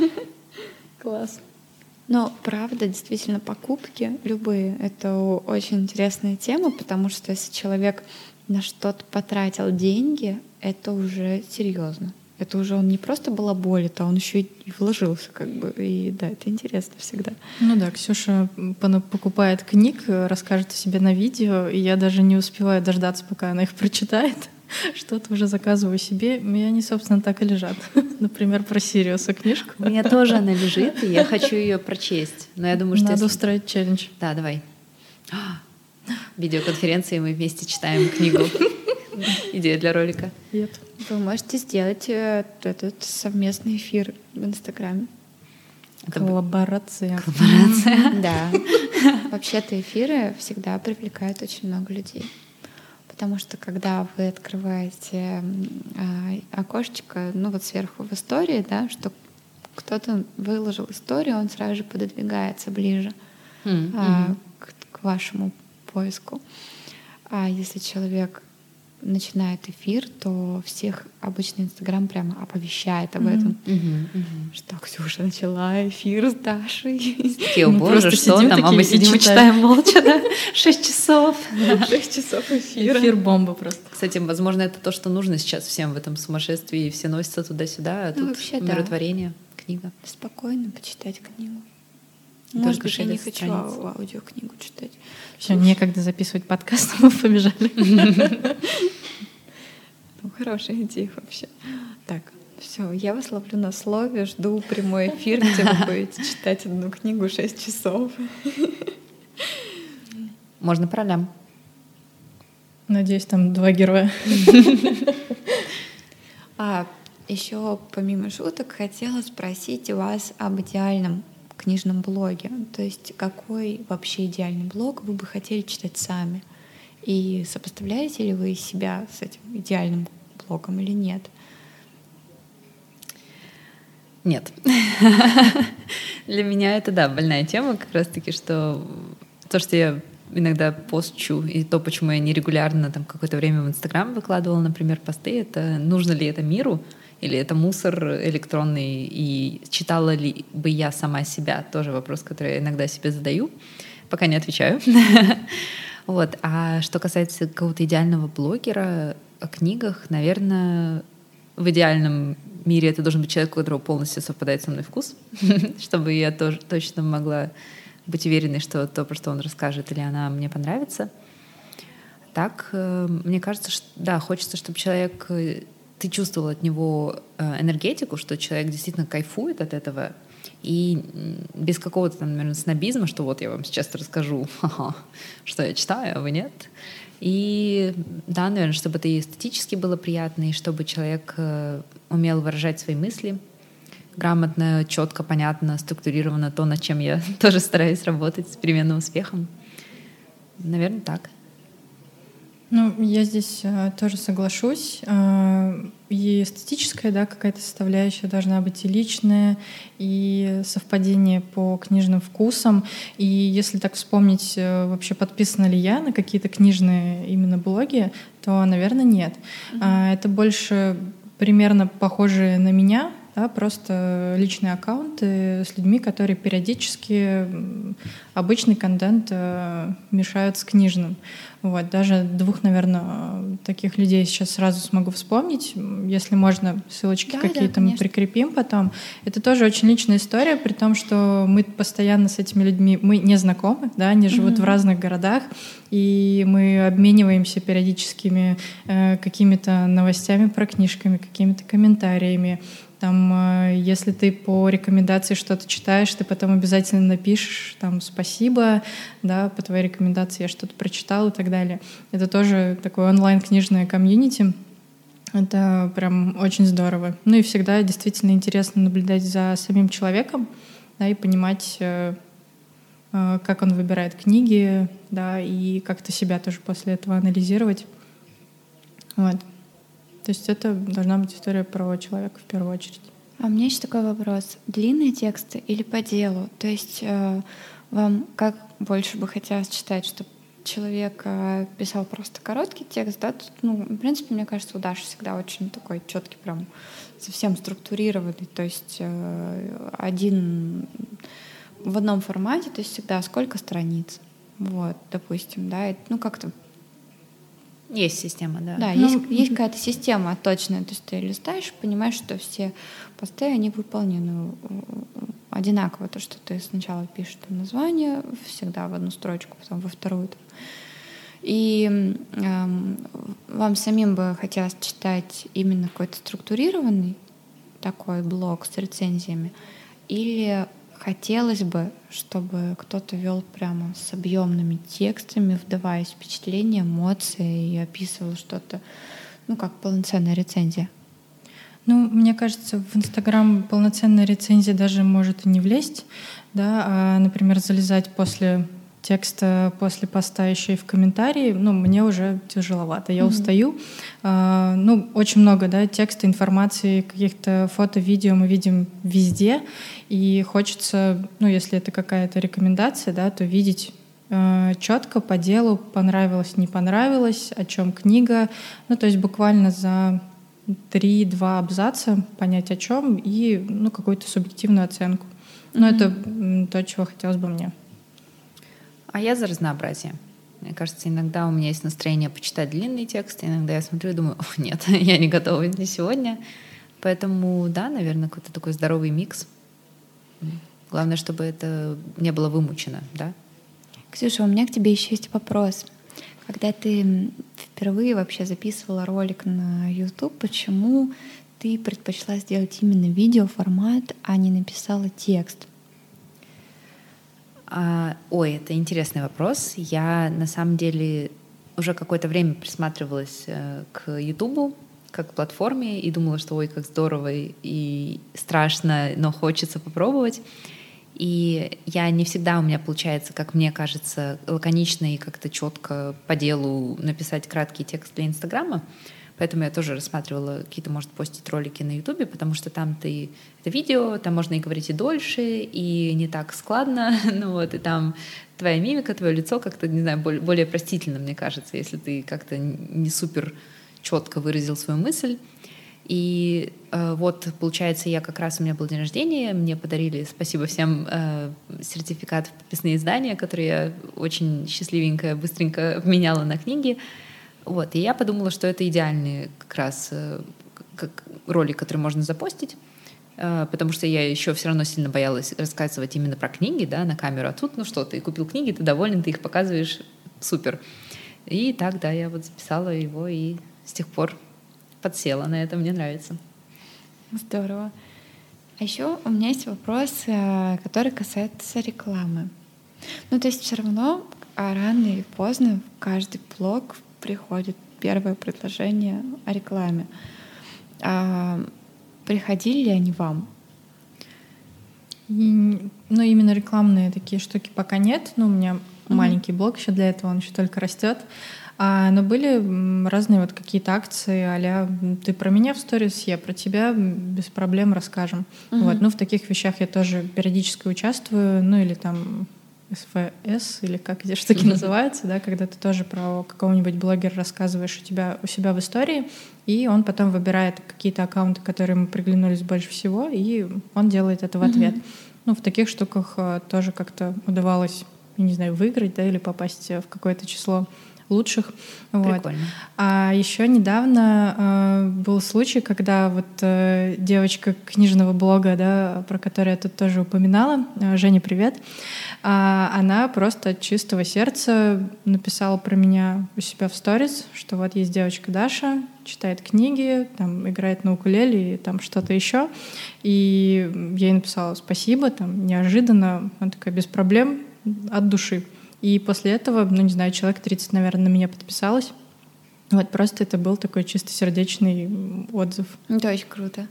Класс. Но правда, действительно, покупки любые — это очень интересная тема, потому что если человек на что-то потратил деньги, это уже серьезно. Это уже он не просто балаболит, а он еще и вложился, как бы. И да, это интересно всегда. Ну да, Ксюша покупает книг, расскажет о себе на видео, и я даже не успеваю дождаться, пока она их прочитает. Что-то уже заказываю себе, и они, собственно, так и лежат. Например, про Сириуса книжку. У меня тоже она лежит, и я хочу ее прочесть. Но я думаю, что... Надо если... устроить челлендж. Да, давай. Видеоконференции мы вместе читаем книгу. Идея для ролика. Нет. Вы можете сделать э, этот совместный эфир в Инстаграме. Коллаборация. Коллаборация. Да. Вообще-то эфиры всегда привлекают очень много людей. Потому что когда вы открываете э, окошечко, ну вот сверху в истории, да, что кто-то выложил историю, он сразу же пододвигается ближе mm-hmm. э, к, к вашему поиску. А если человек начинает эфир, то всех обычно Инстаграм прямо оповещает об этом. Mm-hmm. Mm-hmm. Что Ксюша начала эфир с Дашей. Такие, о боже, что там? А мы сидим и читаем молча, да? Шесть часов. Шесть часов эфира. Эфир бомба просто. Кстати, возможно, это то, что нужно сейчас всем в этом сумасшествии. Все носятся туда-сюда, а ну, тут умиротворение, книга. Спокойно почитать книгу. Может быть, я не хочу аудиокнигу читать. Все, некогда записывать подкаст, мы побежали. Ну, хорошая идея вообще. Так, все, я вас ловлю на слове, жду прямой эфир, где вы будете читать одну книгу 6 часов. Можно по ролям. Надеюсь, там два героя. А еще помимо шуток хотела спросить вас об идеальном книжном блоге. То есть какой вообще идеальный блог вы бы хотели читать сами? И сопоставляете ли вы себя с этим идеальным блогом или нет? Нет. Для меня это, да, больная тема как раз-таки, что то, что я иногда постчу, и то, почему я нерегулярно там какое-то время в Инстаграм выкладывала, например, посты, это нужно ли это миру, или это мусор электронный, и читала ли бы я сама себя, тоже вопрос, который я иногда себе задаю, пока не отвечаю. Вот. А что касается какого-то идеального блогера о книгах, наверное, в идеальном мире это должен быть человек, у которого полностью совпадает со мной вкус, чтобы я тоже точно могла быть уверенной, что то, про что он расскажет, или она мне понравится. Так, э, мне кажется, что да, хочется, чтобы человек, э, ты чувствовал от него э, энергетику, что человек действительно кайфует от этого, и без какого-то там, наверное, снобизма, что вот я вам сейчас расскажу, что я читаю, а вы нет. И да, наверное, чтобы это и эстетически было приятно, и чтобы человек умел выражать свои мысли, грамотно, четко, понятно, структурировано то, над чем я тоже стараюсь работать с переменным успехом. Наверное, так. Ну, я здесь э, тоже соглашусь. Э, и эстетическая, да, какая-то составляющая должна быть и личная, и совпадение по книжным вкусам. И если так вспомнить, э, вообще подписана ли я на какие-то книжные именно блоги, то, наверное, нет. Mm-hmm. Это больше примерно похожие на меня, да, просто личные аккаунты с людьми, которые периодически обычный контент э, мешают с книжным. Вот, даже двух, наверное, таких людей сейчас сразу смогу вспомнить. Если можно, ссылочки да, какие-то да, мы прикрепим потом. Это тоже очень личная история, при том, что мы постоянно с этими людьми, мы не знакомы, да, они живут mm-hmm. в разных городах, и мы обмениваемся периодическими э, какими-то новостями про книжками, какими-то комментариями. Там, э, если ты по рекомендации что-то читаешь, ты потом обязательно напишешь там спасибо, да, по твоей рекомендации я что-то прочитал и так далее. Это тоже такое онлайн-книжное комьюнити. Это прям очень здорово. Ну и всегда действительно интересно наблюдать за самим человеком, да, и понимать, э, э, как он выбирает книги, да, и как-то себя тоже после этого анализировать. Вот. То есть это должна быть история про человека в первую очередь. А у меня еще такой вопрос. Длинные тексты или по делу? То есть э, вам как больше бы хотелось читать, чтобы человек э, писал просто короткий текст, да? Тут, ну, в принципе, мне кажется, у Даши всегда очень такой четкий, прям совсем структурированный. То есть э, один в одном формате, то есть всегда сколько страниц. Вот, допустим, да, ну как-то есть система, да. Да, ну, есть, есть какая-то система точная. То есть ты листаешь, понимаешь, что все посты, они выполнены одинаково. То, что ты сначала пишешь там название, всегда в одну строчку, потом во вторую. И э, вам самим бы хотелось читать именно какой-то структурированный такой блог с рецензиями, или Хотелось бы, чтобы кто-то вел прямо с объемными текстами, вдаваясь в впечатления, эмоции и описывал что-то, ну, как полноценная рецензия. Ну, мне кажется, в Инстаграм полноценная рецензия даже может и не влезть, да, а, например, залезать после текста после поста еще и в комментарии, ну, мне уже тяжеловато, я mm-hmm. устаю. А, ну, очень много, да, текста, информации, каких-то фото, видео мы видим везде, и хочется, ну, если это какая-то рекомендация, да, то видеть э, четко по делу, понравилось, не понравилось, о чем книга, ну, то есть буквально за три-два абзаца понять о чем и, ну, какую-то субъективную оценку. Ну, mm-hmm. это то, чего хотелось бы мне. А я за разнообразие. Мне кажется, иногда у меня есть настроение почитать длинный текст, иногда я смотрю и думаю, О, нет, я не готова не сегодня. Поэтому, да, наверное, какой-то такой здоровый микс. Главное, чтобы это не было вымучено, да? Ксюша, у меня к тебе еще есть вопрос. Когда ты впервые вообще записывала ролик на YouTube, почему ты предпочла сделать именно видеоформат, а не написала текст? А, ой, это интересный вопрос. Я на самом деле уже какое-то время присматривалась э, к Ютубу как платформе и думала, что ой, как здорово и страшно, но хочется попробовать. И я не всегда у меня получается, как мне кажется, лаконично и как-то четко по делу написать краткий текст для Инстаграма. Поэтому я тоже рассматривала какие-то, может, постить ролики на Ютубе, потому что там ты это видео, там можно и говорить и дольше, и не так складно, ну вот, и там твоя мимика, твое лицо как-то, не знаю, более, более простительно, мне кажется, если ты как-то не супер четко выразил свою мысль. И э, вот, получается, я как раз, у меня был день рождения, мне подарили, спасибо всем, э, сертификат в подписные издания, который я очень счастливенько, быстренько обменяла на книги. Вот, и я подумала, что это идеальный как раз э, как ролик, который можно запостить, э, потому что я еще все равно сильно боялась рассказывать именно про книги, да, на камеру. А тут, ну что, ты купил книги, ты доволен, ты их показываешь, супер. И так, да, я вот записала его и с тех пор подсела на это, мне нравится. Здорово. А еще у меня есть вопрос, э, который касается рекламы. Ну, то есть все равно а рано или поздно в каждый блог приходит первое предложение о рекламе. А приходили ли они вам? И, ну, именно рекламные такие штуки пока нет. Ну, у меня mm-hmm. маленький блог еще для этого, он еще только растет. А, но были разные вот какие-то акции, а ты про меня в сторис, я про тебя без проблем расскажем. Угу. Вот, ну в таких вещах я тоже периодически участвую, ну или там СВС или как эти штуки называются, да, когда ты тоже про какого-нибудь блогера рассказываешь у тебя у себя в истории, и он потом выбирает какие-то аккаунты, которые ему приглянулись больше всего, и он делает это в ответ. Ну, в таких штуках э, тоже как-то удавалось, не знаю, выиграть, да, или попасть в какое-то число лучших. Вот. А еще недавно э, был случай, когда вот э, девочка книжного блога, да, про которую я тут тоже упоминала, э, Женя, привет, э, она просто от чистого сердца написала про меня у себя в сторис, что вот есть девочка Даша, читает книги, там играет на укулеле и там что-то еще. И я ей написала спасибо, там неожиданно, она такая без проблем, от души. И после этого, ну не знаю, человек 30, наверное, на меня подписалось. Вот просто это был такой чистосердечный отзыв. Это очень круто.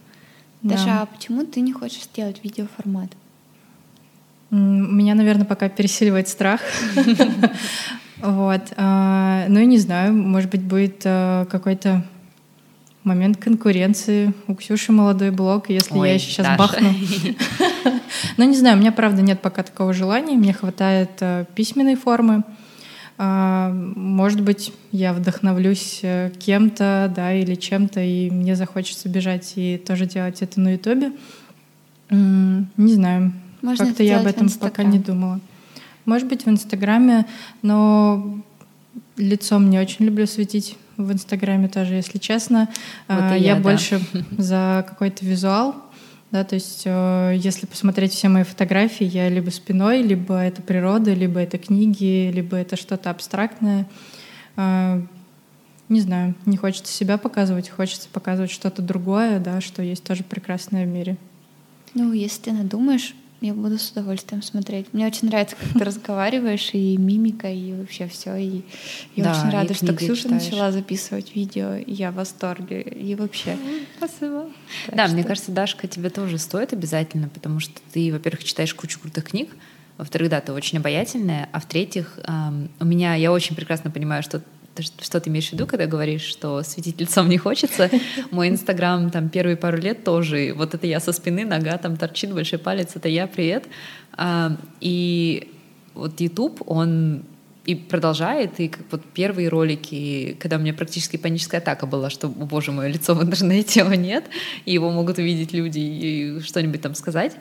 Да. Даша, а почему ты не хочешь сделать видеоформат? Меня, наверное, пока пересиливает страх. Вот. А, ну и не знаю, может быть, будет э, какой-то момент конкуренции. У Ксюши молодой блог, если Ой, я сейчас Даша. бахну. Но не знаю, у меня правда нет пока такого желания. Мне хватает э, письменной формы. А, может быть, я вдохновлюсь э, кем-то, да, или чем-то, и мне захочется бежать и тоже делать это на Ютубе. Не знаю. Как-то я об этом пока не думала. Может быть, в Инстаграме, но лицом не очень люблю светить в Инстаграме тоже, если честно. Вот а, я, я да. больше за какой-то визуал. Да, то есть, э, если посмотреть все мои фотографии, я либо спиной, либо это природа, либо это книги, либо это что-то абстрактное. А, не знаю, не хочется себя показывать, хочется показывать что-то другое, да, что есть тоже прекрасное в мире. Ну, если ты надумаешь, я буду с удовольствием смотреть. Мне очень нравится, как ты разговариваешь, и мимика, и вообще все. И я да, очень рада, что Ксюша читаешь. начала записывать видео. И я в восторге. И вообще. Спасибо. Так да, что... мне кажется, Дашка, тебе тоже стоит обязательно, потому что ты, во-первых, читаешь кучу крутых книг, во-вторых, да, ты очень обаятельная, а в-третьих, эм, у меня, я очень прекрасно понимаю, что что ты имеешь в виду, когда говоришь, что светить лицом не хочется? Мой инстаграм там первые пару лет тоже, вот это я со спины, нога там торчит, большой палец, это я, привет. А, и вот YouTube, он и продолжает, и как вот первые ролики, когда у меня практически паническая атака была, что, боже мой, лицо в интернете его нет, и его могут увидеть люди и что-нибудь там сказать,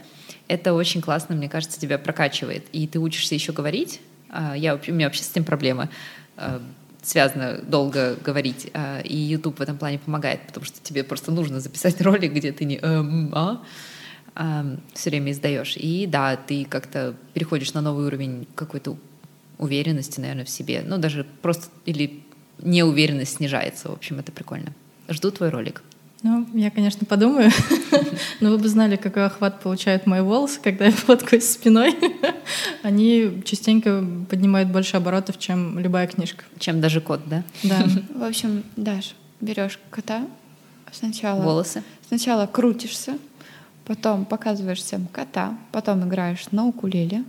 это очень классно, мне кажется, тебя прокачивает. И ты учишься еще говорить. А, я, у меня вообще с этим проблемы а, связано долго говорить, а, и YouTube в этом плане помогает, потому что тебе просто нужно записать ролик, где ты не эм, а, а, все время издаешь. И да, ты как-то переходишь на новый уровень какой-то уверенности, наверное, в себе. Ну, даже просто или неуверенность снижается. В общем, это прикольно. Жду твой ролик. Ну, я, конечно, подумаю, но вы бы знали, какой охват получают мои волосы, когда я фоткаюсь спиной. Они частенько поднимают больше оборотов, чем любая книжка. Чем даже кот, да? Да. В общем, Даш, берешь кота, сначала, Волосы. сначала крутишься, потом показываешь всем кота, потом играешь на укулеле,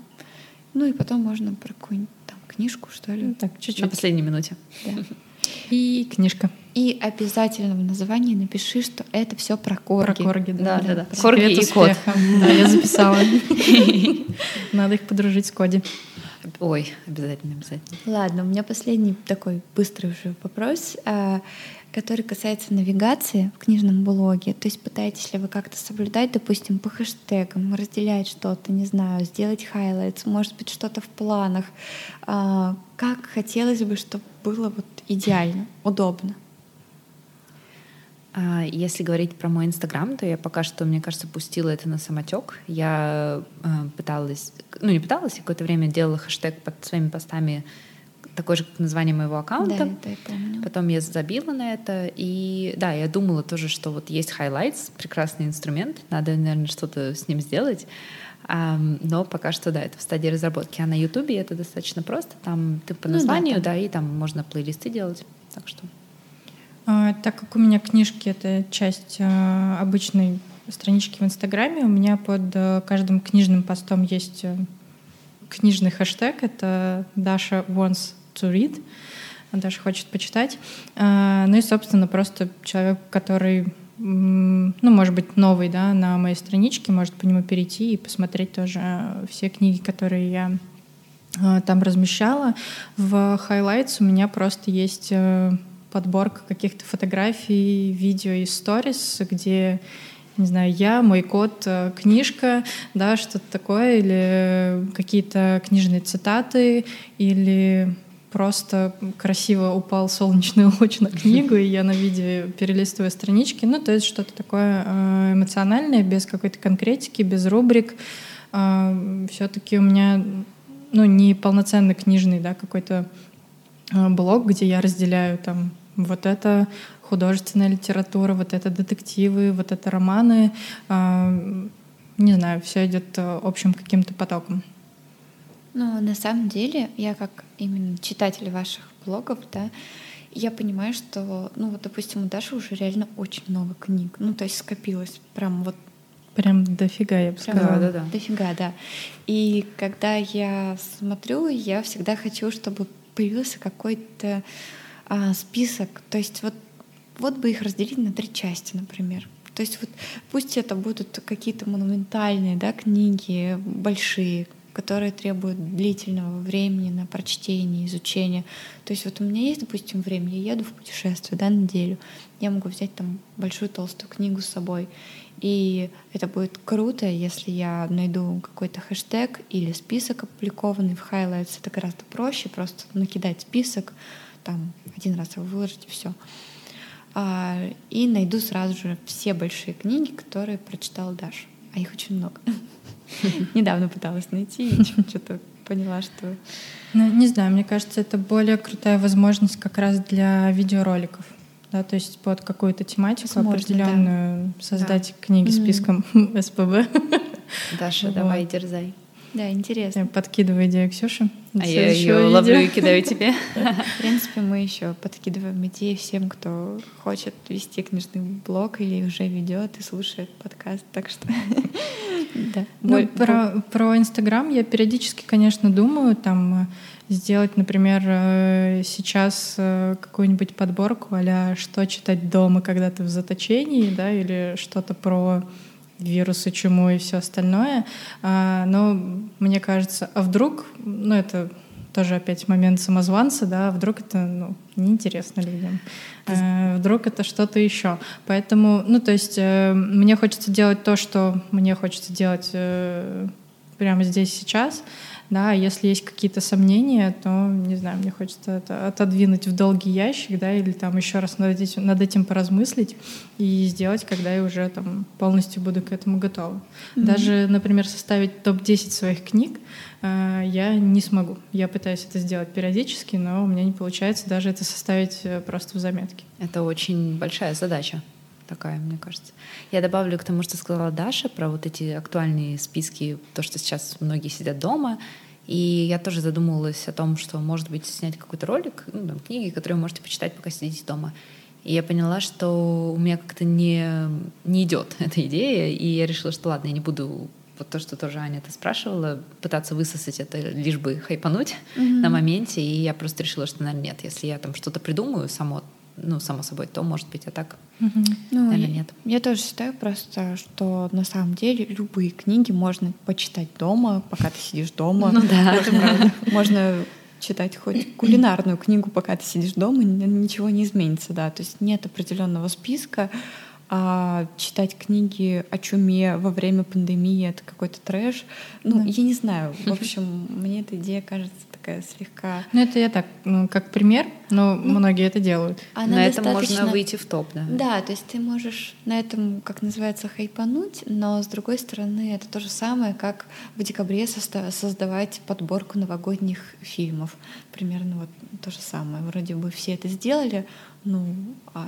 ну и потом можно про какую-нибудь там книжку, что ли. Так, На чуть-чуть. последней минуте. Да. И книжка. И обязательно в названии напиши, что это все про корги. Про корги, Да, да. да, да. Корги и кот. успеха. Да, я записала. Надо их подружить с Коди. Ой, обязательно, обязательно. Ладно, у меня последний такой быстрый уже вопрос, а, который касается навигации в книжном блоге. То есть пытаетесь ли вы как-то соблюдать, допустим, по хэштегам, разделять что-то, не знаю, сделать highlights, может быть, что-то в планах. А, Как хотелось бы, чтобы было вот идеально, удобно? А, Если говорить про мой инстаграм, то я пока что, мне кажется, пустила это на самотек. Я э, пыталась, ну не пыталась, я какое-то время делала хэштег под своими постами такой же, как название моего аккаунта. Да, это я помню. Потом я забила на это, и да, я думала тоже, что вот есть highlights, прекрасный инструмент, надо, наверное, что-то с ним сделать. Но пока что, да, это в стадии разработки. А на Ютубе это достаточно просто, там ты по Ну да, названию, там. да, и там можно плейлисты делать, так что... А, Так как у меня книжки — это часть а, обычной странички в Инстаграме, у меня под а, каждым книжным постом есть а, книжный хэштег. Это Даша wants to read. Даша хочет почитать. А, Ну и, собственно, просто человек, который, ну, может быть, новый да, на моей страничке, может по нему перейти и посмотреть тоже все книги, которые я там размещала. В Highlights у меня просто есть э, подборка каких-то фотографий, видео и сторис, где, не знаю, я, мой кот, э, книжка, да, что-то такое, или какие-то книжные цитаты, или просто красиво упал солнечный луч на книгу, и я на видео перелистываю странички. Ну, то есть что-то такое э, эмоциональное, без какой-то конкретики, без рубрик. Все-таки у меня ну, не полноценный книжный, да, какой-то э, блог, где я разделяю там вот это художественная литература, вот это детективы, вот это романы. А, Не знаю, все идет э, общим каким-то потоком. Ну, на самом деле, я как именно читатель ваших блогов, да, я понимаю, что, ну, вот, допустим, у Даши уже реально очень много книг. Ну, то есть скопилось прям вот Прям дофига, я бы Прям сказала. Да, да, да. дофига, да. И когда я смотрю, я всегда хочу, чтобы появился какой-то а, список. То есть вот, вот бы их разделить на три части, например. То есть вот пусть это будут какие-то монументальные да, книги, большие, которые требуют длительного времени на прочтение, изучение. То есть вот у меня есть, допустим, время, я еду в путешествие да, неделю, я могу взять там большую толстую книгу с собой. И это будет круто, если я найду какой-то хэштег или список опубликованный в Highlights. Это гораздо проще, просто накидать список, там один раз его выложить и все. и найду сразу же все большие книги, которые прочитала Даша. А их очень много. Недавно пыталась найти и что-то поняла, что... Ну, не знаю, мне кажется, это более крутая возможность как раз для видеороликов. Да, то есть под какую-то тематику Возможно, определенную создать книги Мгм. списком СПБ. Даша, Вот. давай, дерзай. Да, интересно. Я подкидываю идею Ксюше. А я ее ловлю и кидаю тебе. В принципе, мы еще подкидываем идеи всем, кто хочет вести книжный блог или уже ведет и слушает подкаст. Так что да. Ну, про, про Инстаграм я периодически, конечно, думаю, там э, сделать, например, э, сейчас э, какую-нибудь подборку а что читать дома, когда ты в заточении, да, или что-то про вирусы, чуму и все остальное. А, но мне кажется, а вдруг, ну это тоже опять момент самозванца, да, а вдруг это ну, неинтересно людям, Э, вдруг это что-то еще. Поэтому, ну то есть э, мне хочется делать то, что мне хочется делать э, прямо здесь сейчас, да, если есть какие-то сомнения, то, не знаю, мне хочется это отодвинуть в долгий ящик, да, или там еще раз над этим, над этим поразмыслить и сделать, когда я уже там полностью буду к этому готова. Даже, например, составить топ-10 своих книг э, я не смогу. Я пытаюсь это сделать периодически, но у меня не получается даже это составить э, просто в заметке. Это очень большая задача. Такая, мне кажется. Я добавлю к тому, что сказала Даша про вот эти актуальные списки, то, что сейчас многие сидят дома. И я тоже задумывалась о том, что, может быть, снять какой-то ролик, ну, там, книги, которые вы можете почитать, пока сидите дома. И я поняла, что у меня как-то не, не идет эта идея, и я решила, что ладно, я не буду вот то, что тоже Аня это спрашивала, пытаться высосать это лишь бы хайпануть mm-hmm. на моменте, и я просто решила, что, наверное, нет, если я там что-то придумаю само, ну, само собой, то может быть, а так, mm-hmm. ну, наверное, нет. Я, я тоже считаю просто, что на самом деле любые книги можно почитать дома, пока ты сидишь дома. Ну да. Можно читать хоть кулинарную книгу, пока ты сидишь дома, ничего не изменится, да. То есть нет определенного списка, а читать книги о чуме во время пандемии это какой-то трэш. Ну, да. я не знаю. В общем, мне эта идея кажется такая слегка. Ну, это я так, ну, как пример, но ну, многие это делают. Она на этом можно выйти в топ, да. Да, то есть ты можешь на этом, как называется, хайпануть, но с другой стороны, это то же самое, как в декабре создавать подборку новогодних фильмов. Примерно вот то же самое. Вроде бы все это сделали, ну, а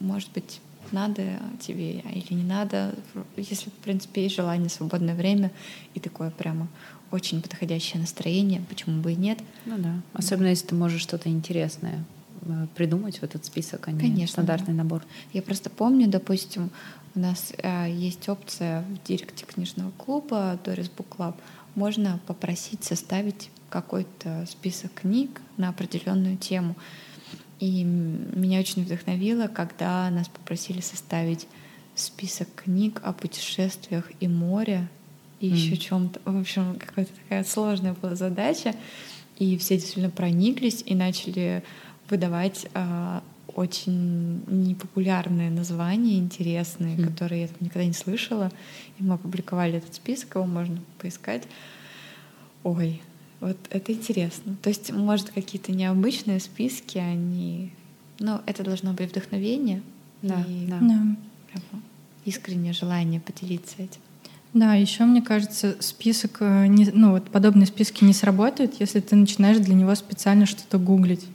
может быть надо тебе или не надо, если, в принципе, есть желание, свободное время и такое прямо очень подходящее настроение, почему бы и нет. Ну да, особенно если ты можешь что-то интересное э, придумать в этот список, а не Конечно, стандартный да. набор. Я просто помню, допустим, у нас э, есть опция в директе книжного клуба Doris Book Club. Можно попросить составить какой-то список книг на определенную тему. И меня очень вдохновило, когда нас попросили составить список книг о путешествиях и море, и mm. еще чем-то. В общем, какая-то такая сложная была задача. И все действительно прониклись и начали выдавать а, очень непопулярные названия, интересные, mm. которые я никогда не слышала. И мы опубликовали этот список, его можно поискать. Ой, вот это интересно. То есть, может, какие-то необычные списки, они... Ну, это должно быть вдохновение. Да, и да. да. искреннее желание поделиться этим. Да, еще мне кажется, список, э, ну вот подобные списки не сработают, если ты начинаешь для него специально что-то гуглить.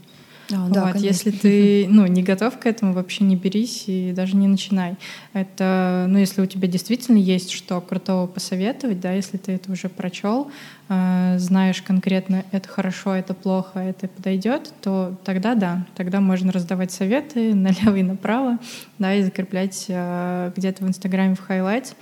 А, да, вот, если ты ну, не готов к этому, вообще не берись и даже не начинай. Это, ну, если у тебя действительно есть что крутого посоветовать, да, если ты это уже прочел, э, знаешь конкретно, это хорошо, это плохо, это подойдет, то тогда да, тогда можно раздавать советы налево и направо, да, и закреплять э, где-то в Инстаграме в highlight.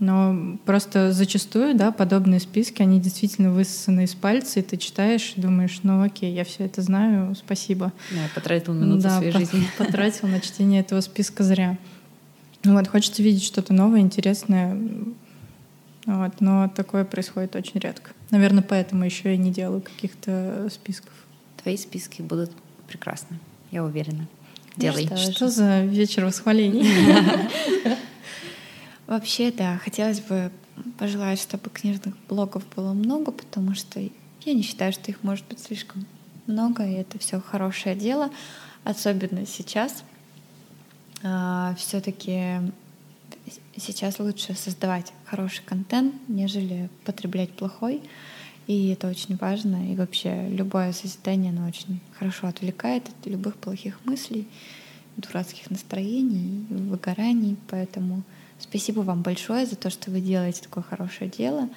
Но просто зачастую, да, подобные списки, они действительно высосаны из пальца, и ты читаешь и думаешь, ну окей, я все это знаю, спасибо. Да, потратил минуту да, своей жизни. потратил на чтение этого списка зря. Вот, хочется видеть что-то новое, интересное, вот, но такое происходит очень редко. Наверное, поэтому еще я не делаю каких-то списков. Твои списки будут прекрасны, я уверена. Ну Делай. Ну, что, что за вечер восхвалений? Вообще, да, хотелось бы пожелать, чтобы книжных блогов было много, потому что я не считаю, что их может быть слишком много, и это все хорошее дело, особенно сейчас. А, Все-таки сейчас лучше создавать хороший контент, нежели потреблять плохой. И это очень важно. И вообще любое созидание, оно очень хорошо отвлекает от любых плохих мыслей, дурацких настроений, выгораний. Поэтому Спасибо вам большое за то, что вы делаете такое хорошее дело.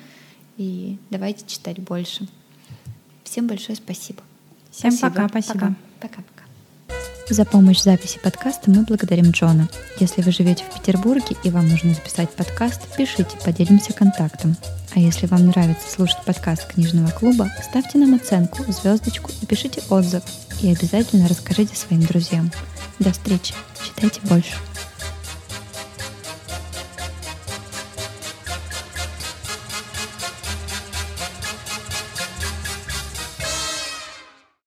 И давайте читать больше. Всем большое спасибо. Всем спасибо. пока, спасибо. Пока-пока. За помощь в записи подкаста мы благодарим Джона. Если вы живете в Петербурге и вам нужно записать подкаст, пишите, поделимся контактом. А если вам нравится слушать подкаст книжного клуба, ставьте нам оценку, звездочку и пишите отзыв. И обязательно расскажите своим друзьям. До встречи. Читайте больше.